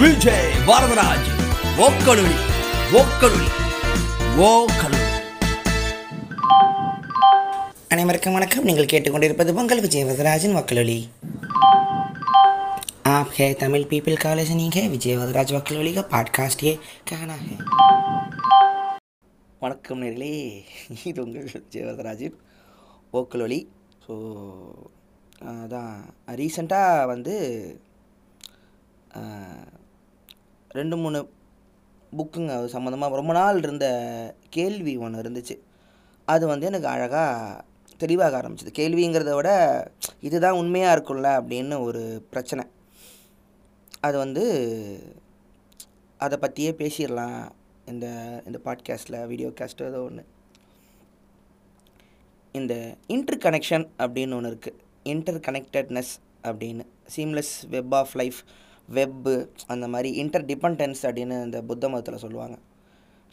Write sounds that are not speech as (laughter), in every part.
விஜய் வரதராஜ் ஓக்கலுளி ஓக்கலுளி ஓக்கலுளி அனைவருக்கும் வணக்கம் நீங்கள் கேட்டுக்கொண்டிருப்பது பொங்கல் விஜய் வரதராஜன் வக்கலொலி आप है तमिल पीपल का लिसनिंग है विजय वदराज वकलोली का पॉडकास्ट ये कहना है வணக்கம் நேர்களே இது உங்கள் விஜய் வரதராஜன் ஓக்கலொலி ஸோ அதான் ரீசண்டாக வந்து ஆஹ், ரெண்டு மூணு புக்குங்க அது சம்மந்தமாக ரொம்ப நாள் இருந்த கேள்வி ஒன்று இருந்துச்சு. அது வந்து எனக்கு அழகாக தெளிவாக ஆரம்பிச்சது. கேள்விங்கிறத விட இதுதான் உண்மையாக இருக்கும்ல? அப்படின்னு ஒரு பிரச்சனை. அது வந்து அதை பற்றியே பேசிடலாம். இந்த இந்த பாட்காஸ்ட்டில் வீடியோ காஸ்ட்டு ஏதோ ஒன்று இந்த இன்டர் கனெக்ஷன் அப்படின்னு ஒன்று இருக்குது இன்டர் கனெக்டட்னஸ் அப்படின்னு. Seamless web of life web அந்த மாதிரி இன்டர் டிபெண்டன்ஸ் அப்படின்னு இந்த புத்த மதத்தில் சொல்லுவாங்க.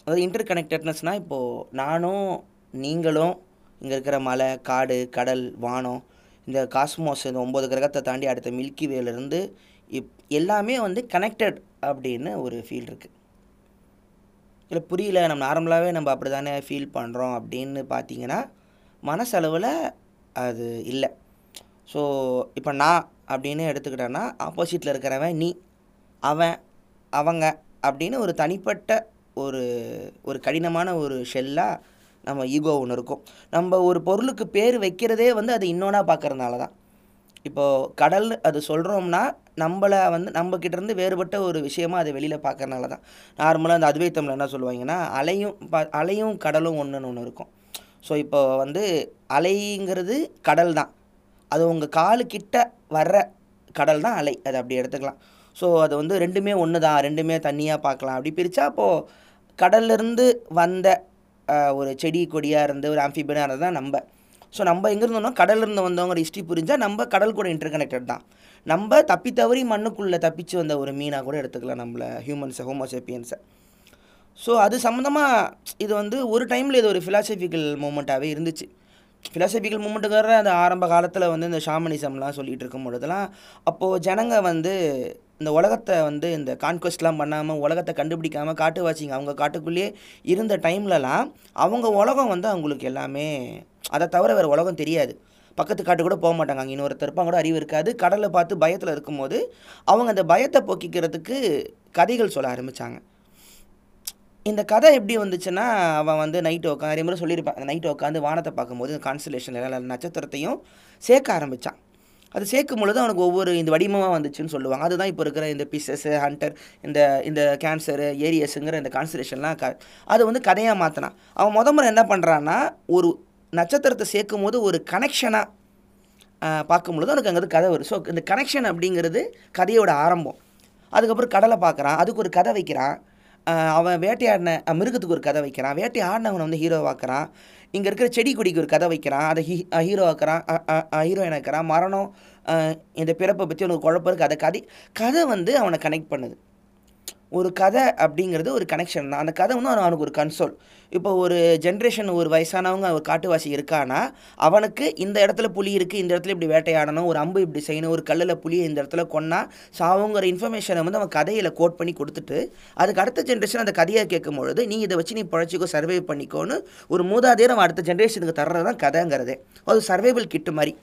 அதாவது இன்டர் கனெக்டட்னஸ்னால் இப்போது நானும் நீங்களும் இங்கே இருக்கிற மலை காடு கடல் வானம் இந்த காஸ்மோஸ் இந்த ஒம்பது கிரகத்தை தாண்டி அடுத்த மில்கி வேலேருந்து இப் எல்லாமே வந்து கனெக்டட் அப்படின்னு ஒரு ஃபீல் இருக்குது இல்லை புரியல நம்ம நார்மலாகவே நம்ம அப்படி தானே ஃபீல் பண்ணுறோம் அப்படின்னு பார்த்தீங்கன்னா மனசளவில் அது இல்லை. ஸோ இப்போ நான் அப்படின்னு எடுத்துக்கிட்டேன்னா ஆப்போசிட்டில் இருக்கிறவன் நீ அவன் அவங்க அப்படின்னு ஒரு தனிப்பட்ட ஒரு ஒரு கடினமான ஒரு ஷெல்லாக நம்ம ஈகோ ஒன்று இருக்கும். நம்ம ஒரு பொருளுக்கு பேர் வைக்கிறதே வந்து அது இன்னொன்னா பார்க்குறதுனால தான் இப்போது கடல் அது சொல்கிறோம்னா நம்மளை வந்து நம்மக்கிட்டேருந்து வேறுபட்ட ஒரு விஷயமா அதை வெளியில் பார்க்கறனால தான் நார்மலாக அந்த அத்வைத்தமில் என்ன சொல்லுவாங்கன்னா அலையும் ப அலையும் கடலும் ஒன்றுன்னு ஒன்று இருக்கும். ஸோ இப்போ வந்து அலைங்கிறது கடல் தான் அது உங்கள் காலு கிட்ட வர்ற கடல் தான் அலை. அதை அப்படி எடுத்துக்கலாம். ஸோ அது வந்து ரெண்டுமே ஒன்று தான். ரெண்டுமே தண்ணியாக பார்க்கலாம். அப்படி பிரித்தா அப்போது கடல்லேருந்து வந்த ஒரு செடி கொடியாக இருந்து ஒரு ஆம்ஃபிபியனாக இருந்தது தான் நம்ம. ஸோ நம்ம எங்கே இருந்தோம்னா கடல்லேருந்து வந்தவங்க ஹிஸ்ட்ரி புரிஞ்சால் நம்ம கடல் கூட இன்டர்கனெக்டட் தான். நம்ம தப்பி தவறி மண்ணுக்குள்ளே தப்பிச்சு வந்த ஒரு மீனாக கூட எடுத்துக்கலாம் நம்மளை ஹியூமன்ஸை ஹோமோசெப்பியன்ஸை ஸோ அது சம்மந்தமாக இது வந்து ஒரு டைமில் இது ஒரு ஃபிலாசபிக்கல் மூமெண்ட்டாகவே இருந்துச்சு. ஃபிலாசபிக்கல் மூமெண்ட்டுங்கிற அந்த ஆரம்ப காலத்தில் வந்து இந்த ஷாமனிசம்லாம் சொல்லிகிட்டு இருக்கும் பொழுதுலாம் அப்போது ஜனங்க வந்து இந்த உலகத்தை வந்து இந்த கான்கொஸ்ட்லாம் பண்ணாமல் உலகத்தை கண்டுபிடிக்காமல் காட்டுவாச்சிங்க அவங்க காட்டுக்குள்ளேயே இருந்த டைம்லலாம் அவங்க உலகம் வந்து அவங்களுக்கு எல்லாமே அதை தவிர வேறு உலகம் தெரியாது. பக்கத்து காட்டு கூட போக மாட்டாங்க. அங்கே இன்னொருத்தர் இருப்பாங்க கூட அறிவு இருக்காது. கடலை பார்த்து பயத்தில் இருக்கும்போது அவங்க அந்த பயத்தை போக்கிக்கிறதுக்கு கதைகள் சொல்ல ஆரம்பித்தாங்க இந்த கதை எப்படி வந்துச்சுன்னா அவன் வந்து நைட்டு உட்காந்து அதே முறை சொல்லியிருப்பான். அந்த நைட்டு உட்காந்து வானத்தை பார்க்கும்போது இந்த கான்ஸ்டலேஷன் நட்சத்திரத்தையும் சேர்க்க ஆரம்பித்தான் அது சேர்க்கும் பொழுது அவனுக்கு ஒவ்வொரு இந்த வடிவமாக வந்துச்சுன்னு சொல்லுவாங்க. அதுதான் இப்போ இருக்கிற இந்த பிசஸ் ஹண்டர் இந்த இந்த கேன்சரு ஏரியஸுங்கிற இந்த கான்ஸ்டலேஷன்லாம் க அது வந்து கதையாக மாற்றினான் அவன் முத முறை என்ன பண்ணுறான்னா ஒரு நட்சத்திரத்தை சேர்க்கும் போது ஒரு கனெக்ஷனாக பார்க்கும்பொழுது அவனுக்கு அங்கே கதை வரும். ஸோ இந்த கனெக்ஷன் அப்படிங்கிறது கதையோட ஆரம்பம். அதுக்கப்புறம் கடலை பார்க்குறான். அதுக்கு ஒரு கதை வைக்கிறான். அவன் வேட்டையாடின மிருகத்துக்கு ஒரு கதை வைக்கிறான். வேட்டையாடினவனை வந்து ஹீரோவாக்குறான் இங்கே இருக்கிற செடி கொடிக்கு ஒரு கதை வைக்கிறான். அதை ஹீ ஹீரோ ஆக்குறான். ஹீரோயின் ஆக்கிறான் மரணம் இந்த பிறப்பை பற்றி அவனுக்கு குழப்பம் இருக்குது அதை கதை கதை வந்து அவனை கனெக்ட் பண்ணுது. ஒரு கதை அப்படிங்கிறது ஒரு கனெக்ஷன் தான். அந்த கதை வந்து அவன் அவனுக்கு ஒரு கன்சோல் இப்போ ஒரு ஜென்ரேஷன் ஒரு வயசானவங்க ஒரு காட்டுவாசி இருக்கானா அவனுக்கு இந்த இடத்துல புலி இருக்குது இந்த இடத்துல இப்படி வேட்டையாடணும் ஒரு அம்பு இப்படி செய்யணும் ஒரு கல்லில் புளியை இந்த இடத்துல கொன்னா சாவுங்கிற இன்ஃபர்மேஷனை வந்து அவன் கதையில் கோட் பண்ணி கொடுத்துட்டு அதுக்கு அடுத்த ஜென்ரேஷன் அந்த கதையை கேட்கும் பொழுது நீ இதை வச்சு நீ பழச்சிக்கோ சர்வே பண்ணிக்கோன்னு ஒரு மூதாதையர் அவன் அடுத்த ஜென்ரேஷனுக்கு தர்றது தான் கதைங்கிறதே. அது சர்வைவல் கிட்டு மாதிரி.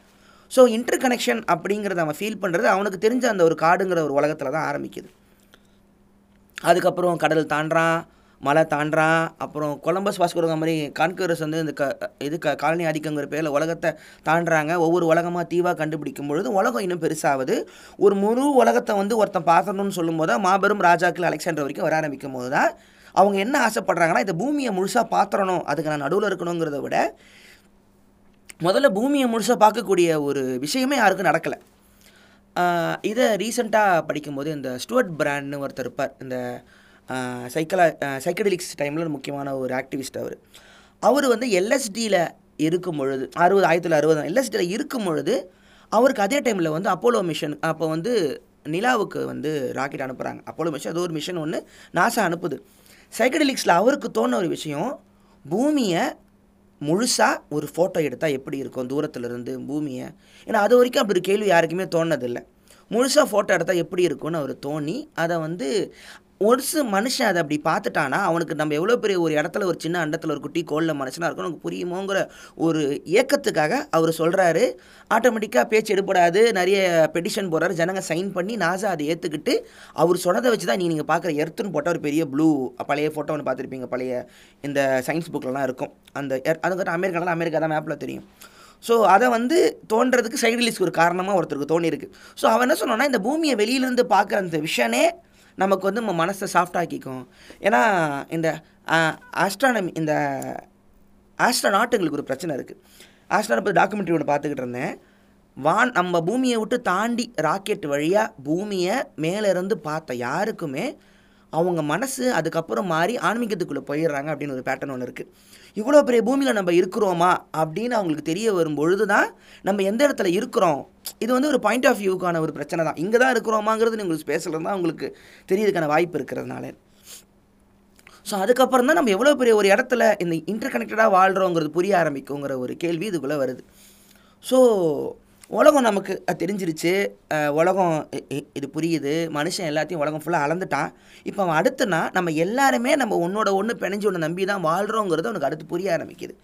ஸோ இன்டர் கனெக்ஷன் அப்படிங்கிறத அவன் ஃபீல் பண்ணுறது அவனுக்கு தெரிஞ்ச அந்த ஒரு காடுங்கிற ஒரு உலகத்தில் தான் ஆரம்பிக்குது. அதுக்கப்புறம் கடல் தாண்டுறான் மலை தாண்டுறான் அப்புறம் கொலம்பஸ் வாஸ்கோரங்க மாதிரி கான்கரஸ் வந்து இந்த க இது க காலனி ஆதிக்கங்கிற பேரில் உலகத்தை தாண்டுறாங்க. ஒவ்வொரு உலகமாக தீவாக கண்டுபிடிக்கும் பொழுது உலகம் இன்னும் பெருசாகுது ஒரு முழு உலகத்தை வந்து ஒருத்தன் பார்க்கணும்னு சொல்லும்போது தான் மாபெரும் ராஜாக்கள் அலெக்சாண்டர் வரைக்கும் வர ஆரம்பிக்கும் போது தான் அவங்க என்ன ஆசைப்படுறாங்கன்னா இந்த பூமியை முழுசாக பார்த்துறணும் அதுக்கு நான் நடுவில் இருக்கணுங்கிறத விட முதல்ல பூமியை முழுசாக பார்க்கக்கூடிய ஒரு விஷயமே யாருக்கும் நடக்கலை. இதை ரீசெண்டாக படிக்கும்போது இந்த ஸ்டுவர்ட் பிராண்ட்னு ஒருத்தர் இருப்பார். இந்த சைக்கலா சைக்கடலிக்ஸ் டைமில் முக்கியமான ஒரு ஆக்டிவிஸ்ட் அவர். அவர் வந்து எல்எஸ்டியில் இருக்கும் பொழுது அறுபது ஆயிரத்தி தொள்ளாயிரத்தி அறுபது எல்எஸ்டியில் இருக்கும் பொழுது அவருக்கு அதே டைமில் வந்து அப்போலோ மிஷன் அப்போ வந்து நிலாவுக்கு வந்து ராக்கெட் அனுப்புகிறாங்க அப்போலோ மிஷன் அது ஒரு மிஷன் ஒன்று நாசா அனுப்புது. சைக்கடலிக்ஸில் அவருக்கு தோண ஒரு விஷயம் பூமியை முழுசாக ஒரு ஃபோட்டோ எடுத்தால் எப்படி இருக்கும் தூரத்துலேருந்து பூமியை? ஏன்னா அது வரைக்கும் அப்படி ஒரு கேள்வி யாருக்குமே தோணதில்லை முழுசாக ஃபோட்டோ எடுத்தால் எப்படி இருக்கும்னு அவர் தோணி அதை வந்து ஒரு மனுஷன் அதை அப்படி பார்த்துட்டானா அவனுக்கு நம்ம எவ்வளோ பெரிய ஒரு இடத்துல ஒரு சின்ன அண்டத்தில் ஒரு குட்டி கோளில் மனுஷனாக இருக்கும் நமக்கு புரியுமோங்கிற ஒரு ஏக்கத்துக்காக அவர் சொல்கிறாரு ஆட்டோமேட்டிக்காக பேச்சு எடுப்படாது நிறைய பெட்டிஷன் போடுறாரு ஜனங்க சைன் பண்ணி நாசா அதை ஏற்றுக்கிட்டு அவர் சொன்னதை வச்சு தான் நீங்கள் பார்க்குற எர்த்துன்னு போட்டால் ஒரு பெரிய ப்ளூ பழைய ஃபோட்டோ ஒன்று பார்த்துருப்பீங்க பழைய இந்த சயின்ஸ் புக்கிலலாம் இருக்கும். அந்த எர் அதுக்கப்புறம் அமெரிக்காலாம் அமெரிக்கா தான் மேப்பில் தெரியும். ஸோ அதை வந்து தோன்றதுக்கு சைடிலிஸ்க்கு ரிலீஸ்க்கு ஒரு காரணமாக ஒருத்தருக்கு தோணியிருக்கு. ஸோ அவன் என்ன சொன்னான்னா இந்த பூமியை வெளியிலேருந்து பார்க்குற அந்த விஷனே நமக்கு வந்து நம்ம மனசை சாஃப்டாக்கிக்கும் ஏன்னா இந்த ஆஸ்ட்ரானமி இந்த ஆஸ்ட்ரானாட்டுங்களுக்கு ஒரு பிரச்சனை இருக்குது ஆஸ்ட்ரானை பற்றி டாக்குமெண்ட்ரி ஒன்று பார்த்துக்கிட்டு இருந்தேன். வான் நம்ம பூமியை விட்டு தாண்டி ராக்கெட் வழியாக பூமியை மேலே இருந்து பார்த்த யாருக்குமே அவங்க மனசு அதுக்கப்புறம் மாறி ஆன்மீகத்துக்குள்ளே போயிடுறாங்க அப்படின்னு ஒரு பேட்டர்ன் ஒன்று இருக்குது இவ்வளோ பெரிய பூமியில் நம்ம இருக்கிறோமா அப்படின்னு அவங்களுக்கு தெரிய வரும்பொழுது தான் நம்ம எந்த இடத்துல இருக்கிறோம்? இது வந்து ஒரு பாயிண்ட் ஆஃப் வியூக்கான ஒரு பிரச்சனை தான். இங்கே தான் இருக்கிறோமாங்கிறது உங்களுக்கு பேசுகிறது தான் உங்களுக்கு தெரியறதுக்கான வாய்ப்பு இருக்கிறதுனால. ஸோ அதுக்கப்புறம் தான் நம்ம எவ்வளோ பெரிய ஒரு இடத்துல இந்த இன்டர் கனெக்டடாக வாழ்கிறோங்கிறது புரிய ஆரம்பிக்குங்கிற ஒரு கேள்வி இதுக்குள்ளே வருது. ஸோ உலகம் நமக்கு அது தெரிஞ்சிருச்சு. உலகம் இது புரியுது. மனுஷன் எல்லாத்தையும் உலகம் ஃபுல்லாக அளந்துட்டான். இப்போ அவன் அடுத்துனா நம்ம எல்லாருமே நம்ம ஒன்றோட ஒன்று பிணைஞ்சு ஒன்று நம்பி தான் வாழ்கிறோங்கிறது அவனுக்கு அடுத்து புரிய ஆரம்பிக்குது.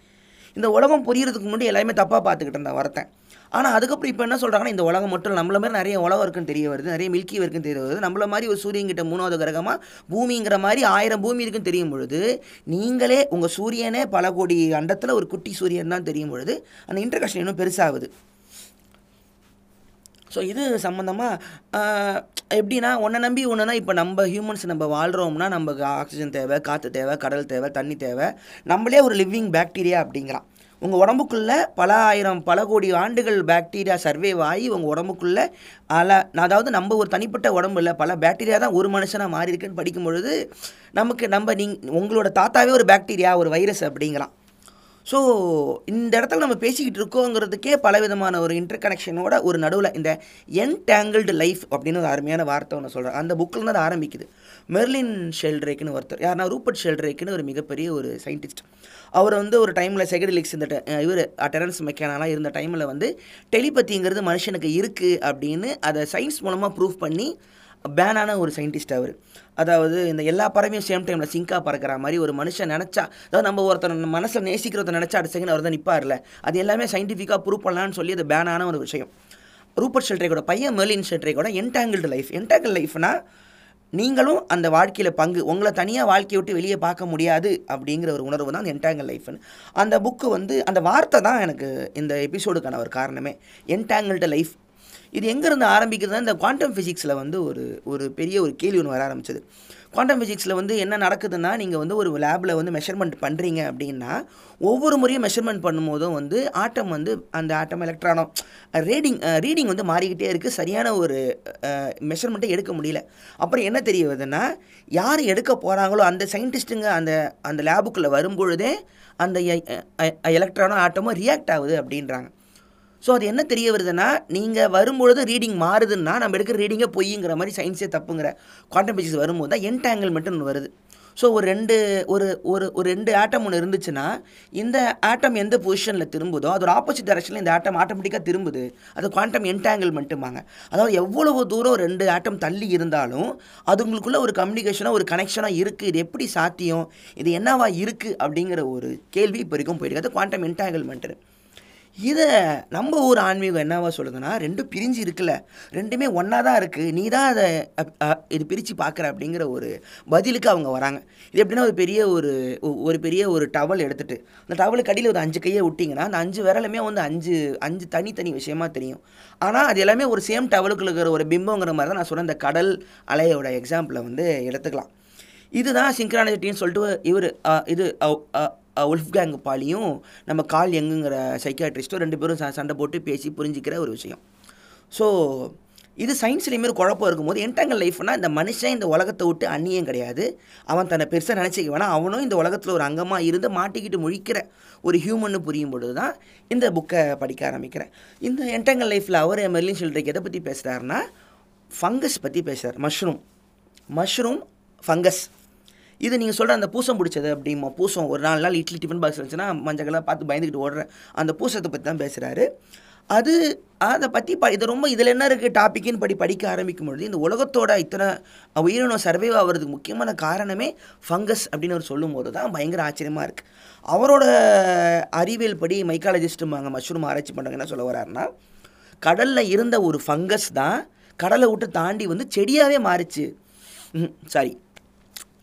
இந்த உலகம் புரியறதுக்கு முன்னாடி எல்லாமே தப்பாக பார்த்துக்கிட்டு இருந்தேன் வரத்தேன் ஆனால் அதுக்கப்புறம் இப்போ என்ன சொல்கிறாங்கன்னா இந்த உலகம் மட்டும் நம்மள மாதிரி நிறைய உலகம் இருக்குன்னு தெரிய வருது. நிறைய மில்கி இருக்குன்னு தெரிய வருது. நம்மள மாதிரி ஒரு சூரியன்கிட்ட மூணாவது கிரகமாக பூமிங்கிற மாதிரி ஆயிரம் பூமி இருக்குன்னு தெரியும் பொழுது நீங்களே உங்கள் சூரியனே பல கோடி அண்டத்தில் ஒரு குட்டி சூரியன் தான் தெரியும் பொழுது அந்த இன்டர்கஷன் இன்னும் பெருசாகுது. ஸோ இது சம்மந்தமாக எப்படின்னா ஒன்றை நம்பி ஒன்றுனா இப்போ நம்ம ஹியூமன்ஸ் நம்ம வாழ்கிறோம்னா நமக்கு ஆக்சிஜன் தேவை காற்று தேவை கடல் தேவை தண்ணி தேவை. நம்மளே ஒரு லிவிங் பாக்டீரியா அப்படிங்கிறான். உங்கள் உடம்புக்குள்ளே பல ஆயிரம் பல கோடி ஆண்டுகள் பாக்டீரியா சர்வே ஆகி உங்கள் உடம்புக்குள்ளே அல அதாவது நம்ம ஒரு தனிப்பட்ட உடம்பு இல்லை பல பாக்டீரியா தான் ஒரு மனுஷனாக மாறி இருக்குன்னு படிக்கும் பொழுது நமக்கு நம்ம நீங் உங்களோட தாத்தாவே ஒரு பாக்டீரியா ஒரு வைரஸ் அப்படிங்கிறான். ஸோ இந்த இடத்துல நம்ம பேசிக்கிட்டு இருக்கோங்கிறதுக்கே பலவிதமான ஒரு இன்டர் கனெக்ஷனோட ஒரு நடுவில் இந்த என்டேங்கிள்டு லைஃப் அப்படின்னு ஒரு அருமையான வார்த்தை ஒன்று சொல்கிறேன் அந்த புக்கில் தான் அது ஆரம்பிக்குது. மெர்லின் ஷெல்ட்ரேக்குன்னு ஒருத்தர். யாருன்னா ரூபர்ட் ஷெல்ட்ரேக்குன்னு ஒரு மிகப்பெரிய ஒரு சயின்டிஸ்ட் அவர் வந்து ஒரு டைமில் செகடிலிக்ஸ் இந்த இவர் டெரன்ஸ் மெக்கானாலாம் இருந்த டைமில் வந்து டெலிபத்திங்கிறது மனுஷனுக்கு இருக்குது அப்படின்னு அதை சயின்ஸ் மூலமாக ப்ரூவ் பண்ணி பேனான ஒரு சயின்டிஸ்ட் அவர். அதாவது இந்த எல்லா பறவையும் சேம் டைமில் சிங்காக பறக்கிற மாதிரி ஒரு மனுஷன் நினச்சா அதாவது நம்ம ஒருத்தர் மனசில் நேசிக்கிறத நினச்சா அடுத்த செகண்ட் அவர் தான் நிற்பார்ல அது எல்லாமே சயின்டிஃபிக்காக ப்ரூவ் பண்ணலான்னு சொல்லி அது பேனான ஒரு விஷயம். ரூபர்ட் ஷெல்ட்ரேக்கோட பையன் மெர்லின் ஷெல்ட்ரேக்கோட என்டாங்கிள்டு லைஃப் என்டாங்கிள் லைஃப்னா நீங்களும் அந்த வாழ்க்கையில் பங்கு உங்களை தனியாக வாழ்க்கையை விட்டு வெளியே பார்க்க முடியாது அப்படிங்கிற ஒரு உணர்வு தான் அந்த என்டாங்கிள் லைஃப்னு அந்த புக்கு வந்து அந்த வார்த்தை தான் எனக்கு இந்த எபிசோடுக்கான ஒரு காரணமே. என்டாங்கிள்டு லைஃப் இது எங்கேருந்து ஆரம்பிக்கிறதுனா இந்த குவாண்டம் ஃபிசிக்ஸில் வந்து ஒரு ஒரு பெரிய ஒரு கேள்வி ஒன்று வர ஆரம்பிச்சது. குவாண்டம் ஃபிசிக்ஸில் வந்து என்ன நடக்குதுன்னா நீங்கள் வந்து ஒரு லேபில் வந்து மெஷர்மெண்ட் பண்ணுறீங்க அப்படின்னா ஒவ்வொரு முறையும் மெஷர்மெண்ட் பண்ணும்போதும் வந்து ஆட்டம் வந்து அந்த ஆட்டம் எலக்ட்ரானோ ரீடிங் ரீடிங் வந்து மாறிக்கிட்டே இருக்குது சரியான ஒரு மெஷர்மெண்ட்டை எடுக்க முடியல. அப்புறம் என்ன தெரிய வருதுன்னா யார் எடுக்க போகிறாங்களோ அந்த சயின்டிஸ்ட்டுங்க அந்த அந்த லேபுக்குள்ளே வரும்பொழுதே அந்த எலக்ட்ரானோ ஆட்டமோ ரியாக்ட் ஆகுது அப்படின்றாங்க. ஸோ அது என்ன தெரிய வருதுன்னா நீங்கள் வரும்பொழுது ரீடிங் மாறுதுன்னா நம்ம எடுக்கிற ரீடிங்கே பொய்ங்கிற மாதிரி சயின்ஸே தப்புங்கிற குவாண்டம் பிசிக்ஸ் வரும்போது தான் என்டாங்கிள்மெண்ட்னு ஒன்று வருது. ஸோ ஒரு ரெண்டு ஒரு ஒரு ஒரு ரெண்டு ஆட்டம் ஒன்று இருந்துச்சுன்னா இந்த ஆட்டம் எந்த பொசிஷனில் திரும்புதோ அது ஒரு ஆப்போசிட் டேரக்ஷனில் இந்த ஆட்டம் ஆட்டோமேட்டிக்காக திரும்புது. அது குவாண்டம் என்டாங்கிள்மெண்ட்டுமாங்க அதாவது எவ்வளவு தூரம் ரெண்டு ஆட்டம் தள்ளி இருந்தாலும் அதுங்களுக்குள்ளே ஒரு கம்யூனிகேஷனாக ஒரு கனெக்ஷனாக இருக்குது இது எப்படி சாத்தியம்? இது என்னவா இருக்குது அப்படிங்கிற ஒரு கேள்வி இப்போ வரைக்கும் போயிருக்கு அது குவாண்டம் என்டாங்கிள்மெண்ட்டு இதை நம்ம ஊர் ஆன்மீகம் என்னவா சொல்லுதுன்னா ரெண்டும் பிரிஞ்சு இருக்குல்ல. ரெண்டுமே ஒன்றா தான் இருக்குது நீ தான் அதை அப்- இது பிரித்து பார்க்குற அப்படிங்கிற ஒரு பதிலுக்கு அவங்க வராங்க. இது எப்படின்னா ஒரு பெரிய ஒரு ஒரு பெரிய ஒரு டவல் எடுத்துகிட்டு அந்த டவலுக்கு அடியில் ஒரு அஞ்சு கையை விட்டிங்கன்னா அந்த அஞ்சு விரலுமே வந்து அஞ்சு அஞ்சு தனித்தனி விஷயமா தெரியும். ஆனால் அது எல்லாமே ஒரு சேம் டவலுக்குள்ள இருக்கிற ஒரு பிம்பங்கிற மாதிரி தான் நான் சொன்ன இந்த கடல் அலையோட எக்ஸாம்பிளை வந்து எடுத்துக்கலாம். இதுதான் சிங்க்ரானிட்டின்னு சொல்லிட்டு இவர் இது உல்ஃப்கேங் பாலியும் நம்ம கால் எங்குங்கிற சைக்கியாட்ரிஸ்ட்டும் ரெண்டு பேரும் ச- சண்டை போட்டு பேசி புரிஞ்சிக்கிற ஒரு விஷயம். ஸோ இது சயின்ஸ்லேயுமே ஒரு குழப்பம் இருக்கும்போது என்டங்கல் லைஃப்னால் இந்த மனுஷன் இந்த உலகத்தை விட்டு அந்நியம் கிடையாது. அவன் தன்னை பெருசாக நினச்சிக்க வேணாம். அவனும் இந்த உலகத்தில் ஒரு அங்கமாக இருந்து மாட்டிக்கிட்டு முழிக்கிற ஒரு ஹியூமன்னு புரியும் பொழுது தான் இந்த புக்கை படிக்க ஆரம்பிக்கிறேன். இந்த என்டங்கல் லைஃப்பில் அவர் மெர்லின் ஷில்ட்ரிக் எதை பற்றி பேசுகிறாருன்னா ஃபங்கஸ் பற்றி பேசுகிறார் மஷ்ரூம் மஷ்ரூம் ஃபங்கஸ் இது நீங்கள் சொல்கிற அந்த பூசம் பிடிச்சது அப்படிமா பூசம். ஒரு நாலு நாள் இட்லி டிஃபன் பாக்ஸ் இருந்துச்சுன்னா மஞ்சள் கலர் பார்த்து பயந்துக்கிட்டு ஓடுற அந்த பூசத்தை பற்றி தான் பேசுகிறாரு அது அதை பற்றி ப இது ரொம்ப இதில் என்ன இருக்குது டாப்பிக்குன்னு படி படிக்க ஆரம்பிக்கும் பொழுது இந்த உலகத்தோட இத்தனை உயிரினம் சர்வைவ் ஆகிறதுக்கு முக்கியமான காரணமே ஃபங்கஸ் அப்படின்னு அவர் சொல்லும்போது தான் பயங்கர ஆச்சரியமாக இருக்குது அவரோட அறிவியல் படி மைக்காலஜிஸ்ட்டுமாங்க மஷ்ரூம் ஆராய்ச்சி பண்ணுறாங்க என்ன சொல்ல வர்றாருன்னா கடலில் இருந்த ஒரு ஃபங்கஸ் தான் கடலை விட்டு தாண்டி வந்து செடியாகவே மாறிச்சு. சாரி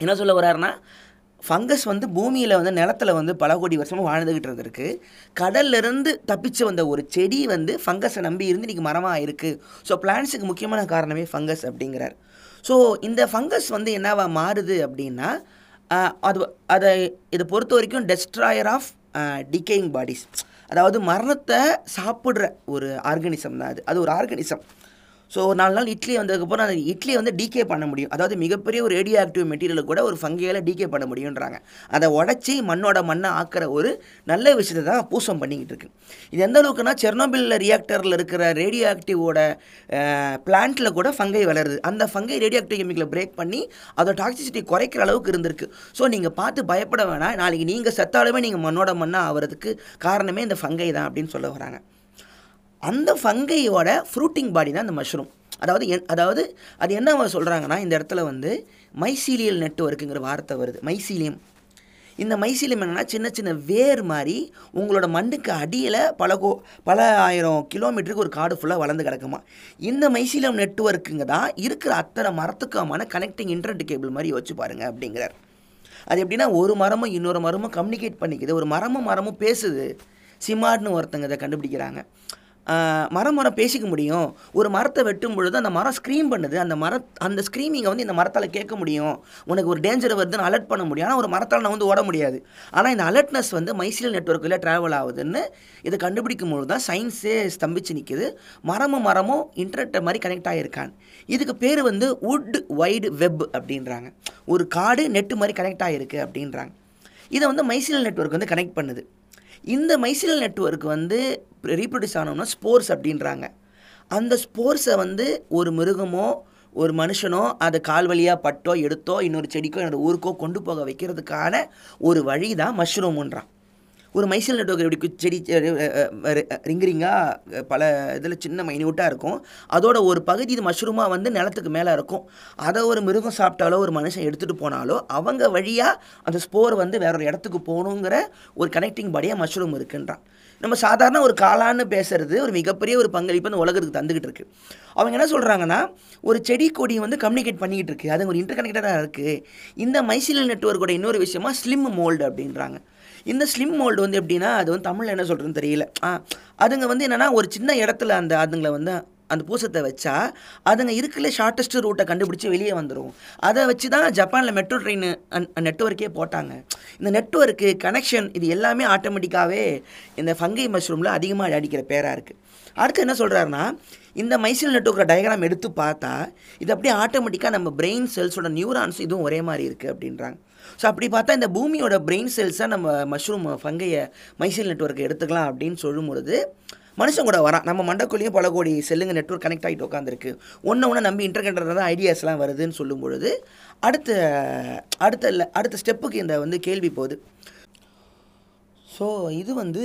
என்ன சொல்ல வர்றாருன்னா ஃபங்கஸ் வந்து பூமியில் வந்து நிலத்துல வந்து பல கோடி வருஷமாக வாழ்ந்துக்கிட்டு இருந்திருக்கு. கடல்லிருந்து தப்பிச்சு வந்த ஒரு செடி வந்து ஃபங்கஸை நம்பி இருந்து இன்றைக்கி மரமாக இருக்குது ஸோ பிளான்ஸுக்கு முக்கியமான காரணமே ஃபங்கஸ் அப்படிங்கிறார். ஸோ இந்த ஃபங்கஸ் வந்து என்னவா மாறுது அப்படின்னா அது அதை இதை பொறுத்த வரைக்கும் டெஸ்ட்ராயர் ஆஃப் டிகேயிங் பாடிஸ் அதாவது மரணத்தை சாப்பிட்ற ஒரு ஆர்கனிசம் தான் அது. அது ஒரு ஆர்கனிசம் ஸோ ஒரு நாலு நாள் இட்லி வந்ததுக்கப்புறம் அந்த இட்லியை வந்து டீகே பண்ண முடியும். அதாவது மிகப்பெரிய ஒரு ரேடியோ ஆக்டிவ் மெட்டீரியலை கூட ஒரு ஃபங்கையால் டீகே பண்ண முடியுன்றாங்க அதை உடச்சி மண்ணோட மண்ணை ஆக்கிற ஒரு நல்ல விஷயத்தை தான் பூசம் பண்ணிக்கிட்டு இருக்கு. இது எந்த அளவுக்குன்னா செர்னோபில் ரியாக்டரில் இருக்கிற ரேடியோ ஆக்டிவோட பிளான்ட்டில் கூட ஃபங்கை வளருது. அந்த ஃபங்கை ரேடியோ ஆக்டிவ் கெமிக்கலை பிரேக் பண்ணி அதோட டாக்ஸிசிட்டி குறைக்கிற அளவுக்கு இருந்திருக்கு. ஸோ நீங்கள் பார்த்து பயப்பட வேணாம். நாளைக்கு நீங்கள் செத்தாலுமே நீங்கள் மண்ணோட மண்ணாக ஆகிறதுக்கு காரணமே இந்த ஃபங்கை தான் அப்படின்னு சொல்ல வராங்க. அந்த ஃபங்கையோட ஃப்ரூட்டிங் பாடி தான் அந்த மஷ்ரூம். அதாவது என் அதாவது அது என்ன சொல்கிறாங்கன்னா இந்த இடத்துல வந்து மைசீலியல் நெட்ஒர்க்குங்கிற வார்த்தை வருது. மைசீலியம் இந்த மைசீலியம் என்னென்னா சின்ன சின்ன வேர் மாதிரி உங்களோட மண்ணுக்கு அடியில் பல கோ பல ஆயிரம் கிலோமீட்டருக்கு ஒரு காடு ஃபுல்லாக வளர்ந்து கிடக்குமா? இந்த மைசீலியம் நெட்வொர்க்குங்க தான் இருக்கிற அத்தனை மரத்துக்குமான கனெக்டிங் இன்டர்நெட் கேபிள் மாதிரி வச்சு பாருங்க அப்படிங்கிறார். அது எப்படின்னா ஒரு மரமும் இன்னொரு மரமும் கம்யூனிகேட் பண்ணிக்குது. ஒரு மரமும் மரமும் பேசுது. சிமார்ட்னு ஒருத்தங்க இதை கண்டுபிடிக்கிறாங்க. மரம் மரம் பேசிக்க முடியும். ஒரு மரத்தை வெட்டும் பொழுது அந்த மரம் ஸ்க்ரீம் பண்ணுது. அந்த மர அந்த ஸ்க்ரீமிங்கை வந்து இந்த மரத்தால் கேட்க முடியும். உனக்கு ஒரு டேஞ்சர் வருதுன்னு அலர்ட் பண்ண முடியும். ஆனால் ஒரு மரத்தால் நான் வந்து ஓட முடியாது. ஆனால் இந்த அலர்ட்னஸ் வந்து மைசில் நெட்ஒர்க்கில் ட்ராவல் ஆகுதுன்னு இதை கண்டுபிடிக்கும் பொழுது தான் சயின்ஸே ஸ்தம்பிச்சு நிற்குது மரமும் மரமும் இன்டர்நெட்டை மாதிரி கனெக்ட் ஆகியிருக்கான் இதுக்கு பேர் வந்து வுட் வைடு வெப் அப்படின்றாங்க. ஒரு காடு நெட்டு மாதிரி கனெக்ட் ஆகிருக்கு அப்படின்றாங்க. இதை வந்து மைசில் நெட்வொர்க் வந்து கனெக்ட் பண்ணுது. இந்த மைசிலல் நெட்வொர்க் வந்து ரீப்ரொடியூஸ் ஆனோம்னா ஸ்போர்ஸ் அப்படின்றாங்க. அந்த ஸ்போர்ஸை வந்து ஒரு மிருகமோ ஒரு மனுஷனோ அதை கால் வழியாக பட்டோ எடுத்தோ இன்னொரு செடிக்கோ இன்னொரு ஊருக்கோ கொண்டு போக வைக்கிறதுக்கான ஒரு வழி தான் மஷ்ரூம்ன்றான் ஒரு மைசல் நெட்ஒர்க் எப்படி செடி ரிங் ரிங்காக பல இதில் சின்ன மைன்யூட்டாக இருக்கும். அதோட ஒரு பகுதி இது மஷ்ரூமாக வந்து நிலத்துக்கு மேலே இருக்கும். அதை ஒரு மிருகம் சாப்பிட்டாலோ ஒரு மனுஷன் எடுத்துகிட்டு போனாலோ அவங்க வழியாக அந்த ஸ்போர் வந்து வேற ஒரு இடத்துக்கு போகணுங்கிற ஒரு கனெக்டிங் பாடியாக மஷ்ரூம் இருக்குன்றான். நம்ம சாதாரண ஒரு காளான்னு பேசுறது ஒரு மிகப்பெரிய ஒரு பங்களிப்பு அந்த உலகத்துக்கு தந்துக்கிட்டு இருக்கு. அவங்க என்ன சொல்கிறாங்கன்னா ஒரு செடி கொடி வந்து கம்யூனிகேட் பண்ணிக்கிட்டு இருக்கு. அது ஒரு இன்டர் கனெக்டடாக இருக்குது இந்த மைசிலல் நெட்வொர்க்கோட இன்னொரு விஷயமா ஸ்லிம் மோல்டு அப்படின்றாங்க. இந்த ஸ்லிம் மோல்டு வந்து எப்படின்னா அது வந்து தமிழில் என்ன சொல்கிறதுன்னு தெரியல. ஆ அதுங்க வந்து என்னென்னா ஒரு சின்ன இடத்துல அந்த அதுங்களை வந்து அந்த பூசத்தை வச்சா அதுங்க இருக்கிற ஷார்ட்டஸ்ட் ரூட்டை கண்டுபிடிச்சி வெளியே வந்துடும் அதை வச்சு தான் ஜப்பானில் மெட்ரோ ட்ரெயின் நெட்வொர்க்கே போட்டாங்க. இந்த நெட்வொர்க்கு கனெக்ஷன் இது எல்லாமே ஆட்டோமேட்டிக்காகவே இந்த ஃபங்கை மஷ்ரூமில் அதிகமாக அடிக்கிற பேராக இருக்குது அடுத்து என்ன சொல்கிறாருன்னா இந்த மைசில் நெட்வொர்க்கோட டயக்ராம் எடுத்து பார்த்தா இது அப்படியே ஆட்டோமேட்டிக்காக நம்ம பிரெயின் செல்ஸோட நியூரான்ஸ் இதுவும் ஒரே மாதிரி இருக்குது அப்படின்றாங்க. ஸோ அப்படி பார்த்தா இந்த பூமியோட பிரெயின் செல்ஸை நம்ம மஷ்ரூம் ஃபங்கையை மைசில் நெட்ஒர்க்கை எடுத்துக்கலாம் அப்படின்னு சொல்லும் பொழுது மனுஷன் கூட வரான். நம்ம மண்டக்குள்ளேயும் பல கோடி செல்லுங்க நெட்ஒர்க் கனெக்ட் ஆகிட்டு உட்காந்துருக்கு ஒன்று ஒன்று நம்பி இன்டர்கனெக்டர் தான் ஐடியாஸ்லாம் வருதுன்னு சொல்லும் பொழுது அடுத்த அடுத்த அடுத்த ஸ்டெப்புக்கு இந்த வந்து கேள்வி போகுது. ஸோ இது வந்து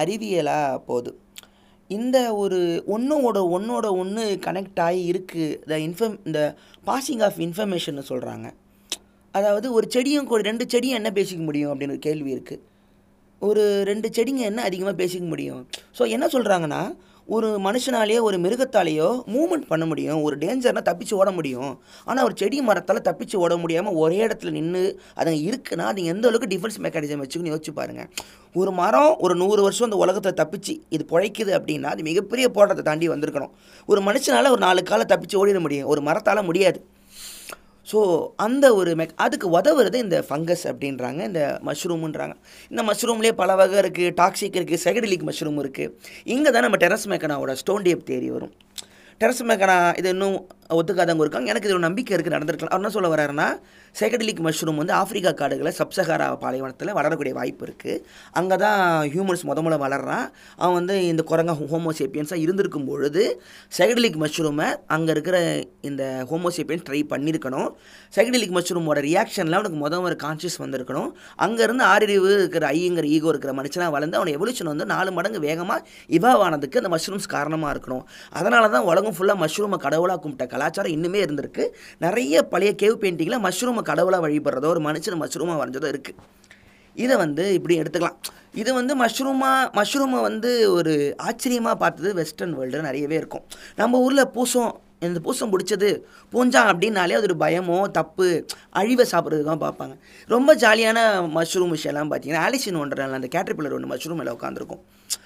அறிவியலாக போகுது. இந்த ஒரு ஒன்றோட ஒன்றோட ஒன்று கனெக்ட் ஆகி இருக்குது இந்த இன்ஃபர்ம் இந்த பாசிங் ஆஃப் இன்ஃபர்மேஷன் சொல்கிறாங்க அதாவது ஒரு செடியும் கூட ரெண்டு செடியும் என்ன பேசிக்க முடியும் அப்படின்னு ஒரு கேள்வி இருக்குது ஒரு ரெண்டு செடிங்க என்ன அதிகமாக பேசிக்க முடியும்? ஸோ என்ன சொல்கிறாங்கன்னா ஒரு மனுஷனாலேயோ ஒரு மிருகத்தாலேயோ மூவ்மெண்ட் பண்ண முடியும் ஒரு டேஞ்சர்னால் தப்பிச்சு ஓட முடியும். ஆனால் ஒரு செடி மரத்தால் தப்பிச்சு ஓட முடியாமல் ஒரே இடத்துல நின்று அதுங்க இருக்குன்னா அது எந்த அளவுக்கு டிஃபென்ஸ் மெக்கானிசம் வச்சுக்கணும் யோசிச்சு பாருங்கள் ஒரு மரம் ஒரு நூறு வருஷம் அந்த உலகத்தை தப்பிச்சு இது பிழைக்குது அப்படின்னா அது மிகப்பெரிய போராட்டத்தை தாண்டி வந்திருக்கணும். ஒரு மனுஷனால் ஒரு நாலு காலை தப்பிச்சு ஓடிட முடியும். ஒரு மரத்தால் முடியாது. ஸோ அந்த ஒரு மெக் அதுக்கு உதவுறது இந்த ஃபங்கஸ் அப்படின்றாங்க. இந்த மஷ்ரூமுன்றாங்க இந்த மஷ்ரூம்லேயே பல வகை இருக்குது டாக்ஸிக் இருக்குது செகடிலிக் மஷ்ரூம் இருக்குது இங்கே தான் நம்ம டெரஸ் மேக்கனாவோட ஸ்டோன் டேப் தேரி வரும். டெரஸ் மேக்கனா இது இன்னும் ஒத்துக்காதவங்க இருக்காங்க. எனக்கு இது ஒரு நம்பிக்கை இருக்குது நடந்திருக்கலாம். அவர் என்ன சொல்ல வர்றாருன்னா சைக்கடலிக் மஷ்ரூம் வந்து ஆப்பிரிக்கா காடுகளை சப்சகாரா பாலைவனத்தில் வளரக்கூடிய வாய்ப்பு இருக்குது அங்கே தான் ஹியூமன்ஸ் முத முதல்ல வளர்றான். அவன் வந்து இந்த குரங்கா ஹோமோசேப்பியன்ஸாக இருந்திருக்கும் பொழுது சைக்கடலிக் மஷ்ரூமை அங்கே இருக்கிற இந்த ஹோமோசேப்பியன்ஸ் ட்ரை பண்ணியிருக்கணும் சைக்கடலிக் மஷ்ரூமோட ரியாக்ஷனில் அவனுக்கு முத ஒரு கான்ஷியஸ் வந்திருக்கணும். அங்கேருந்து ஆறறிவு இருக்கிற ஐங்கிற ஈகோ இருக்கிற மனுஷனாக வளர்ந்து அவனை எவல்யூஷன் வந்து நாலு மடங்கு வேகமாக இவாவ் ஆனதுக்கு அந்த மஷ்ரூம்ஸ் காரணமாக இருக்கணும். அதனால தான் உலகம் ஃபுல்லாக மஷ்ரூமை கடவுளாக கும்பிட்ட கலாச்சாரம் இன்னுமே இருந்திருக்கு. நிறைய பழைய கேவ் பெயிண்டிங்கில் மஷ்ரூமை கடவுளாக வழிபடுறதோ ஒரு மனுஷன் மஷ்ரூமாக வரைஞ்சதோ இருக்குது இதை வந்து இப்படி எடுத்துக்கலாம். இது வந்து மஷ்ரூமாக மஷ்ரூமை வந்து ஒரு ஆச்சரியமாக பார்த்தது வெஸ்டர்ன் வேர்ல்டு நிறையவே இருக்கும். நம்ம ஊரில் பூசம் இந்த பூசம் பிடிச்சது பூஞ்சா அப்படின்னாலே அது ஒரு பயமோ தப்பு அழிவை சாப்பிட்றது தான் பார்ப்பாங்க. ரொம்ப ஜாலியான மஷ்ரூம் விஷயம்லாம் பார்த்தீங்கன்னா ஆலிசின் ஒன்றரை அந்த கேட்டர்பில்லர் ஒன்று மஷ்ரூம் மேலே உட்காந்துருக்கும்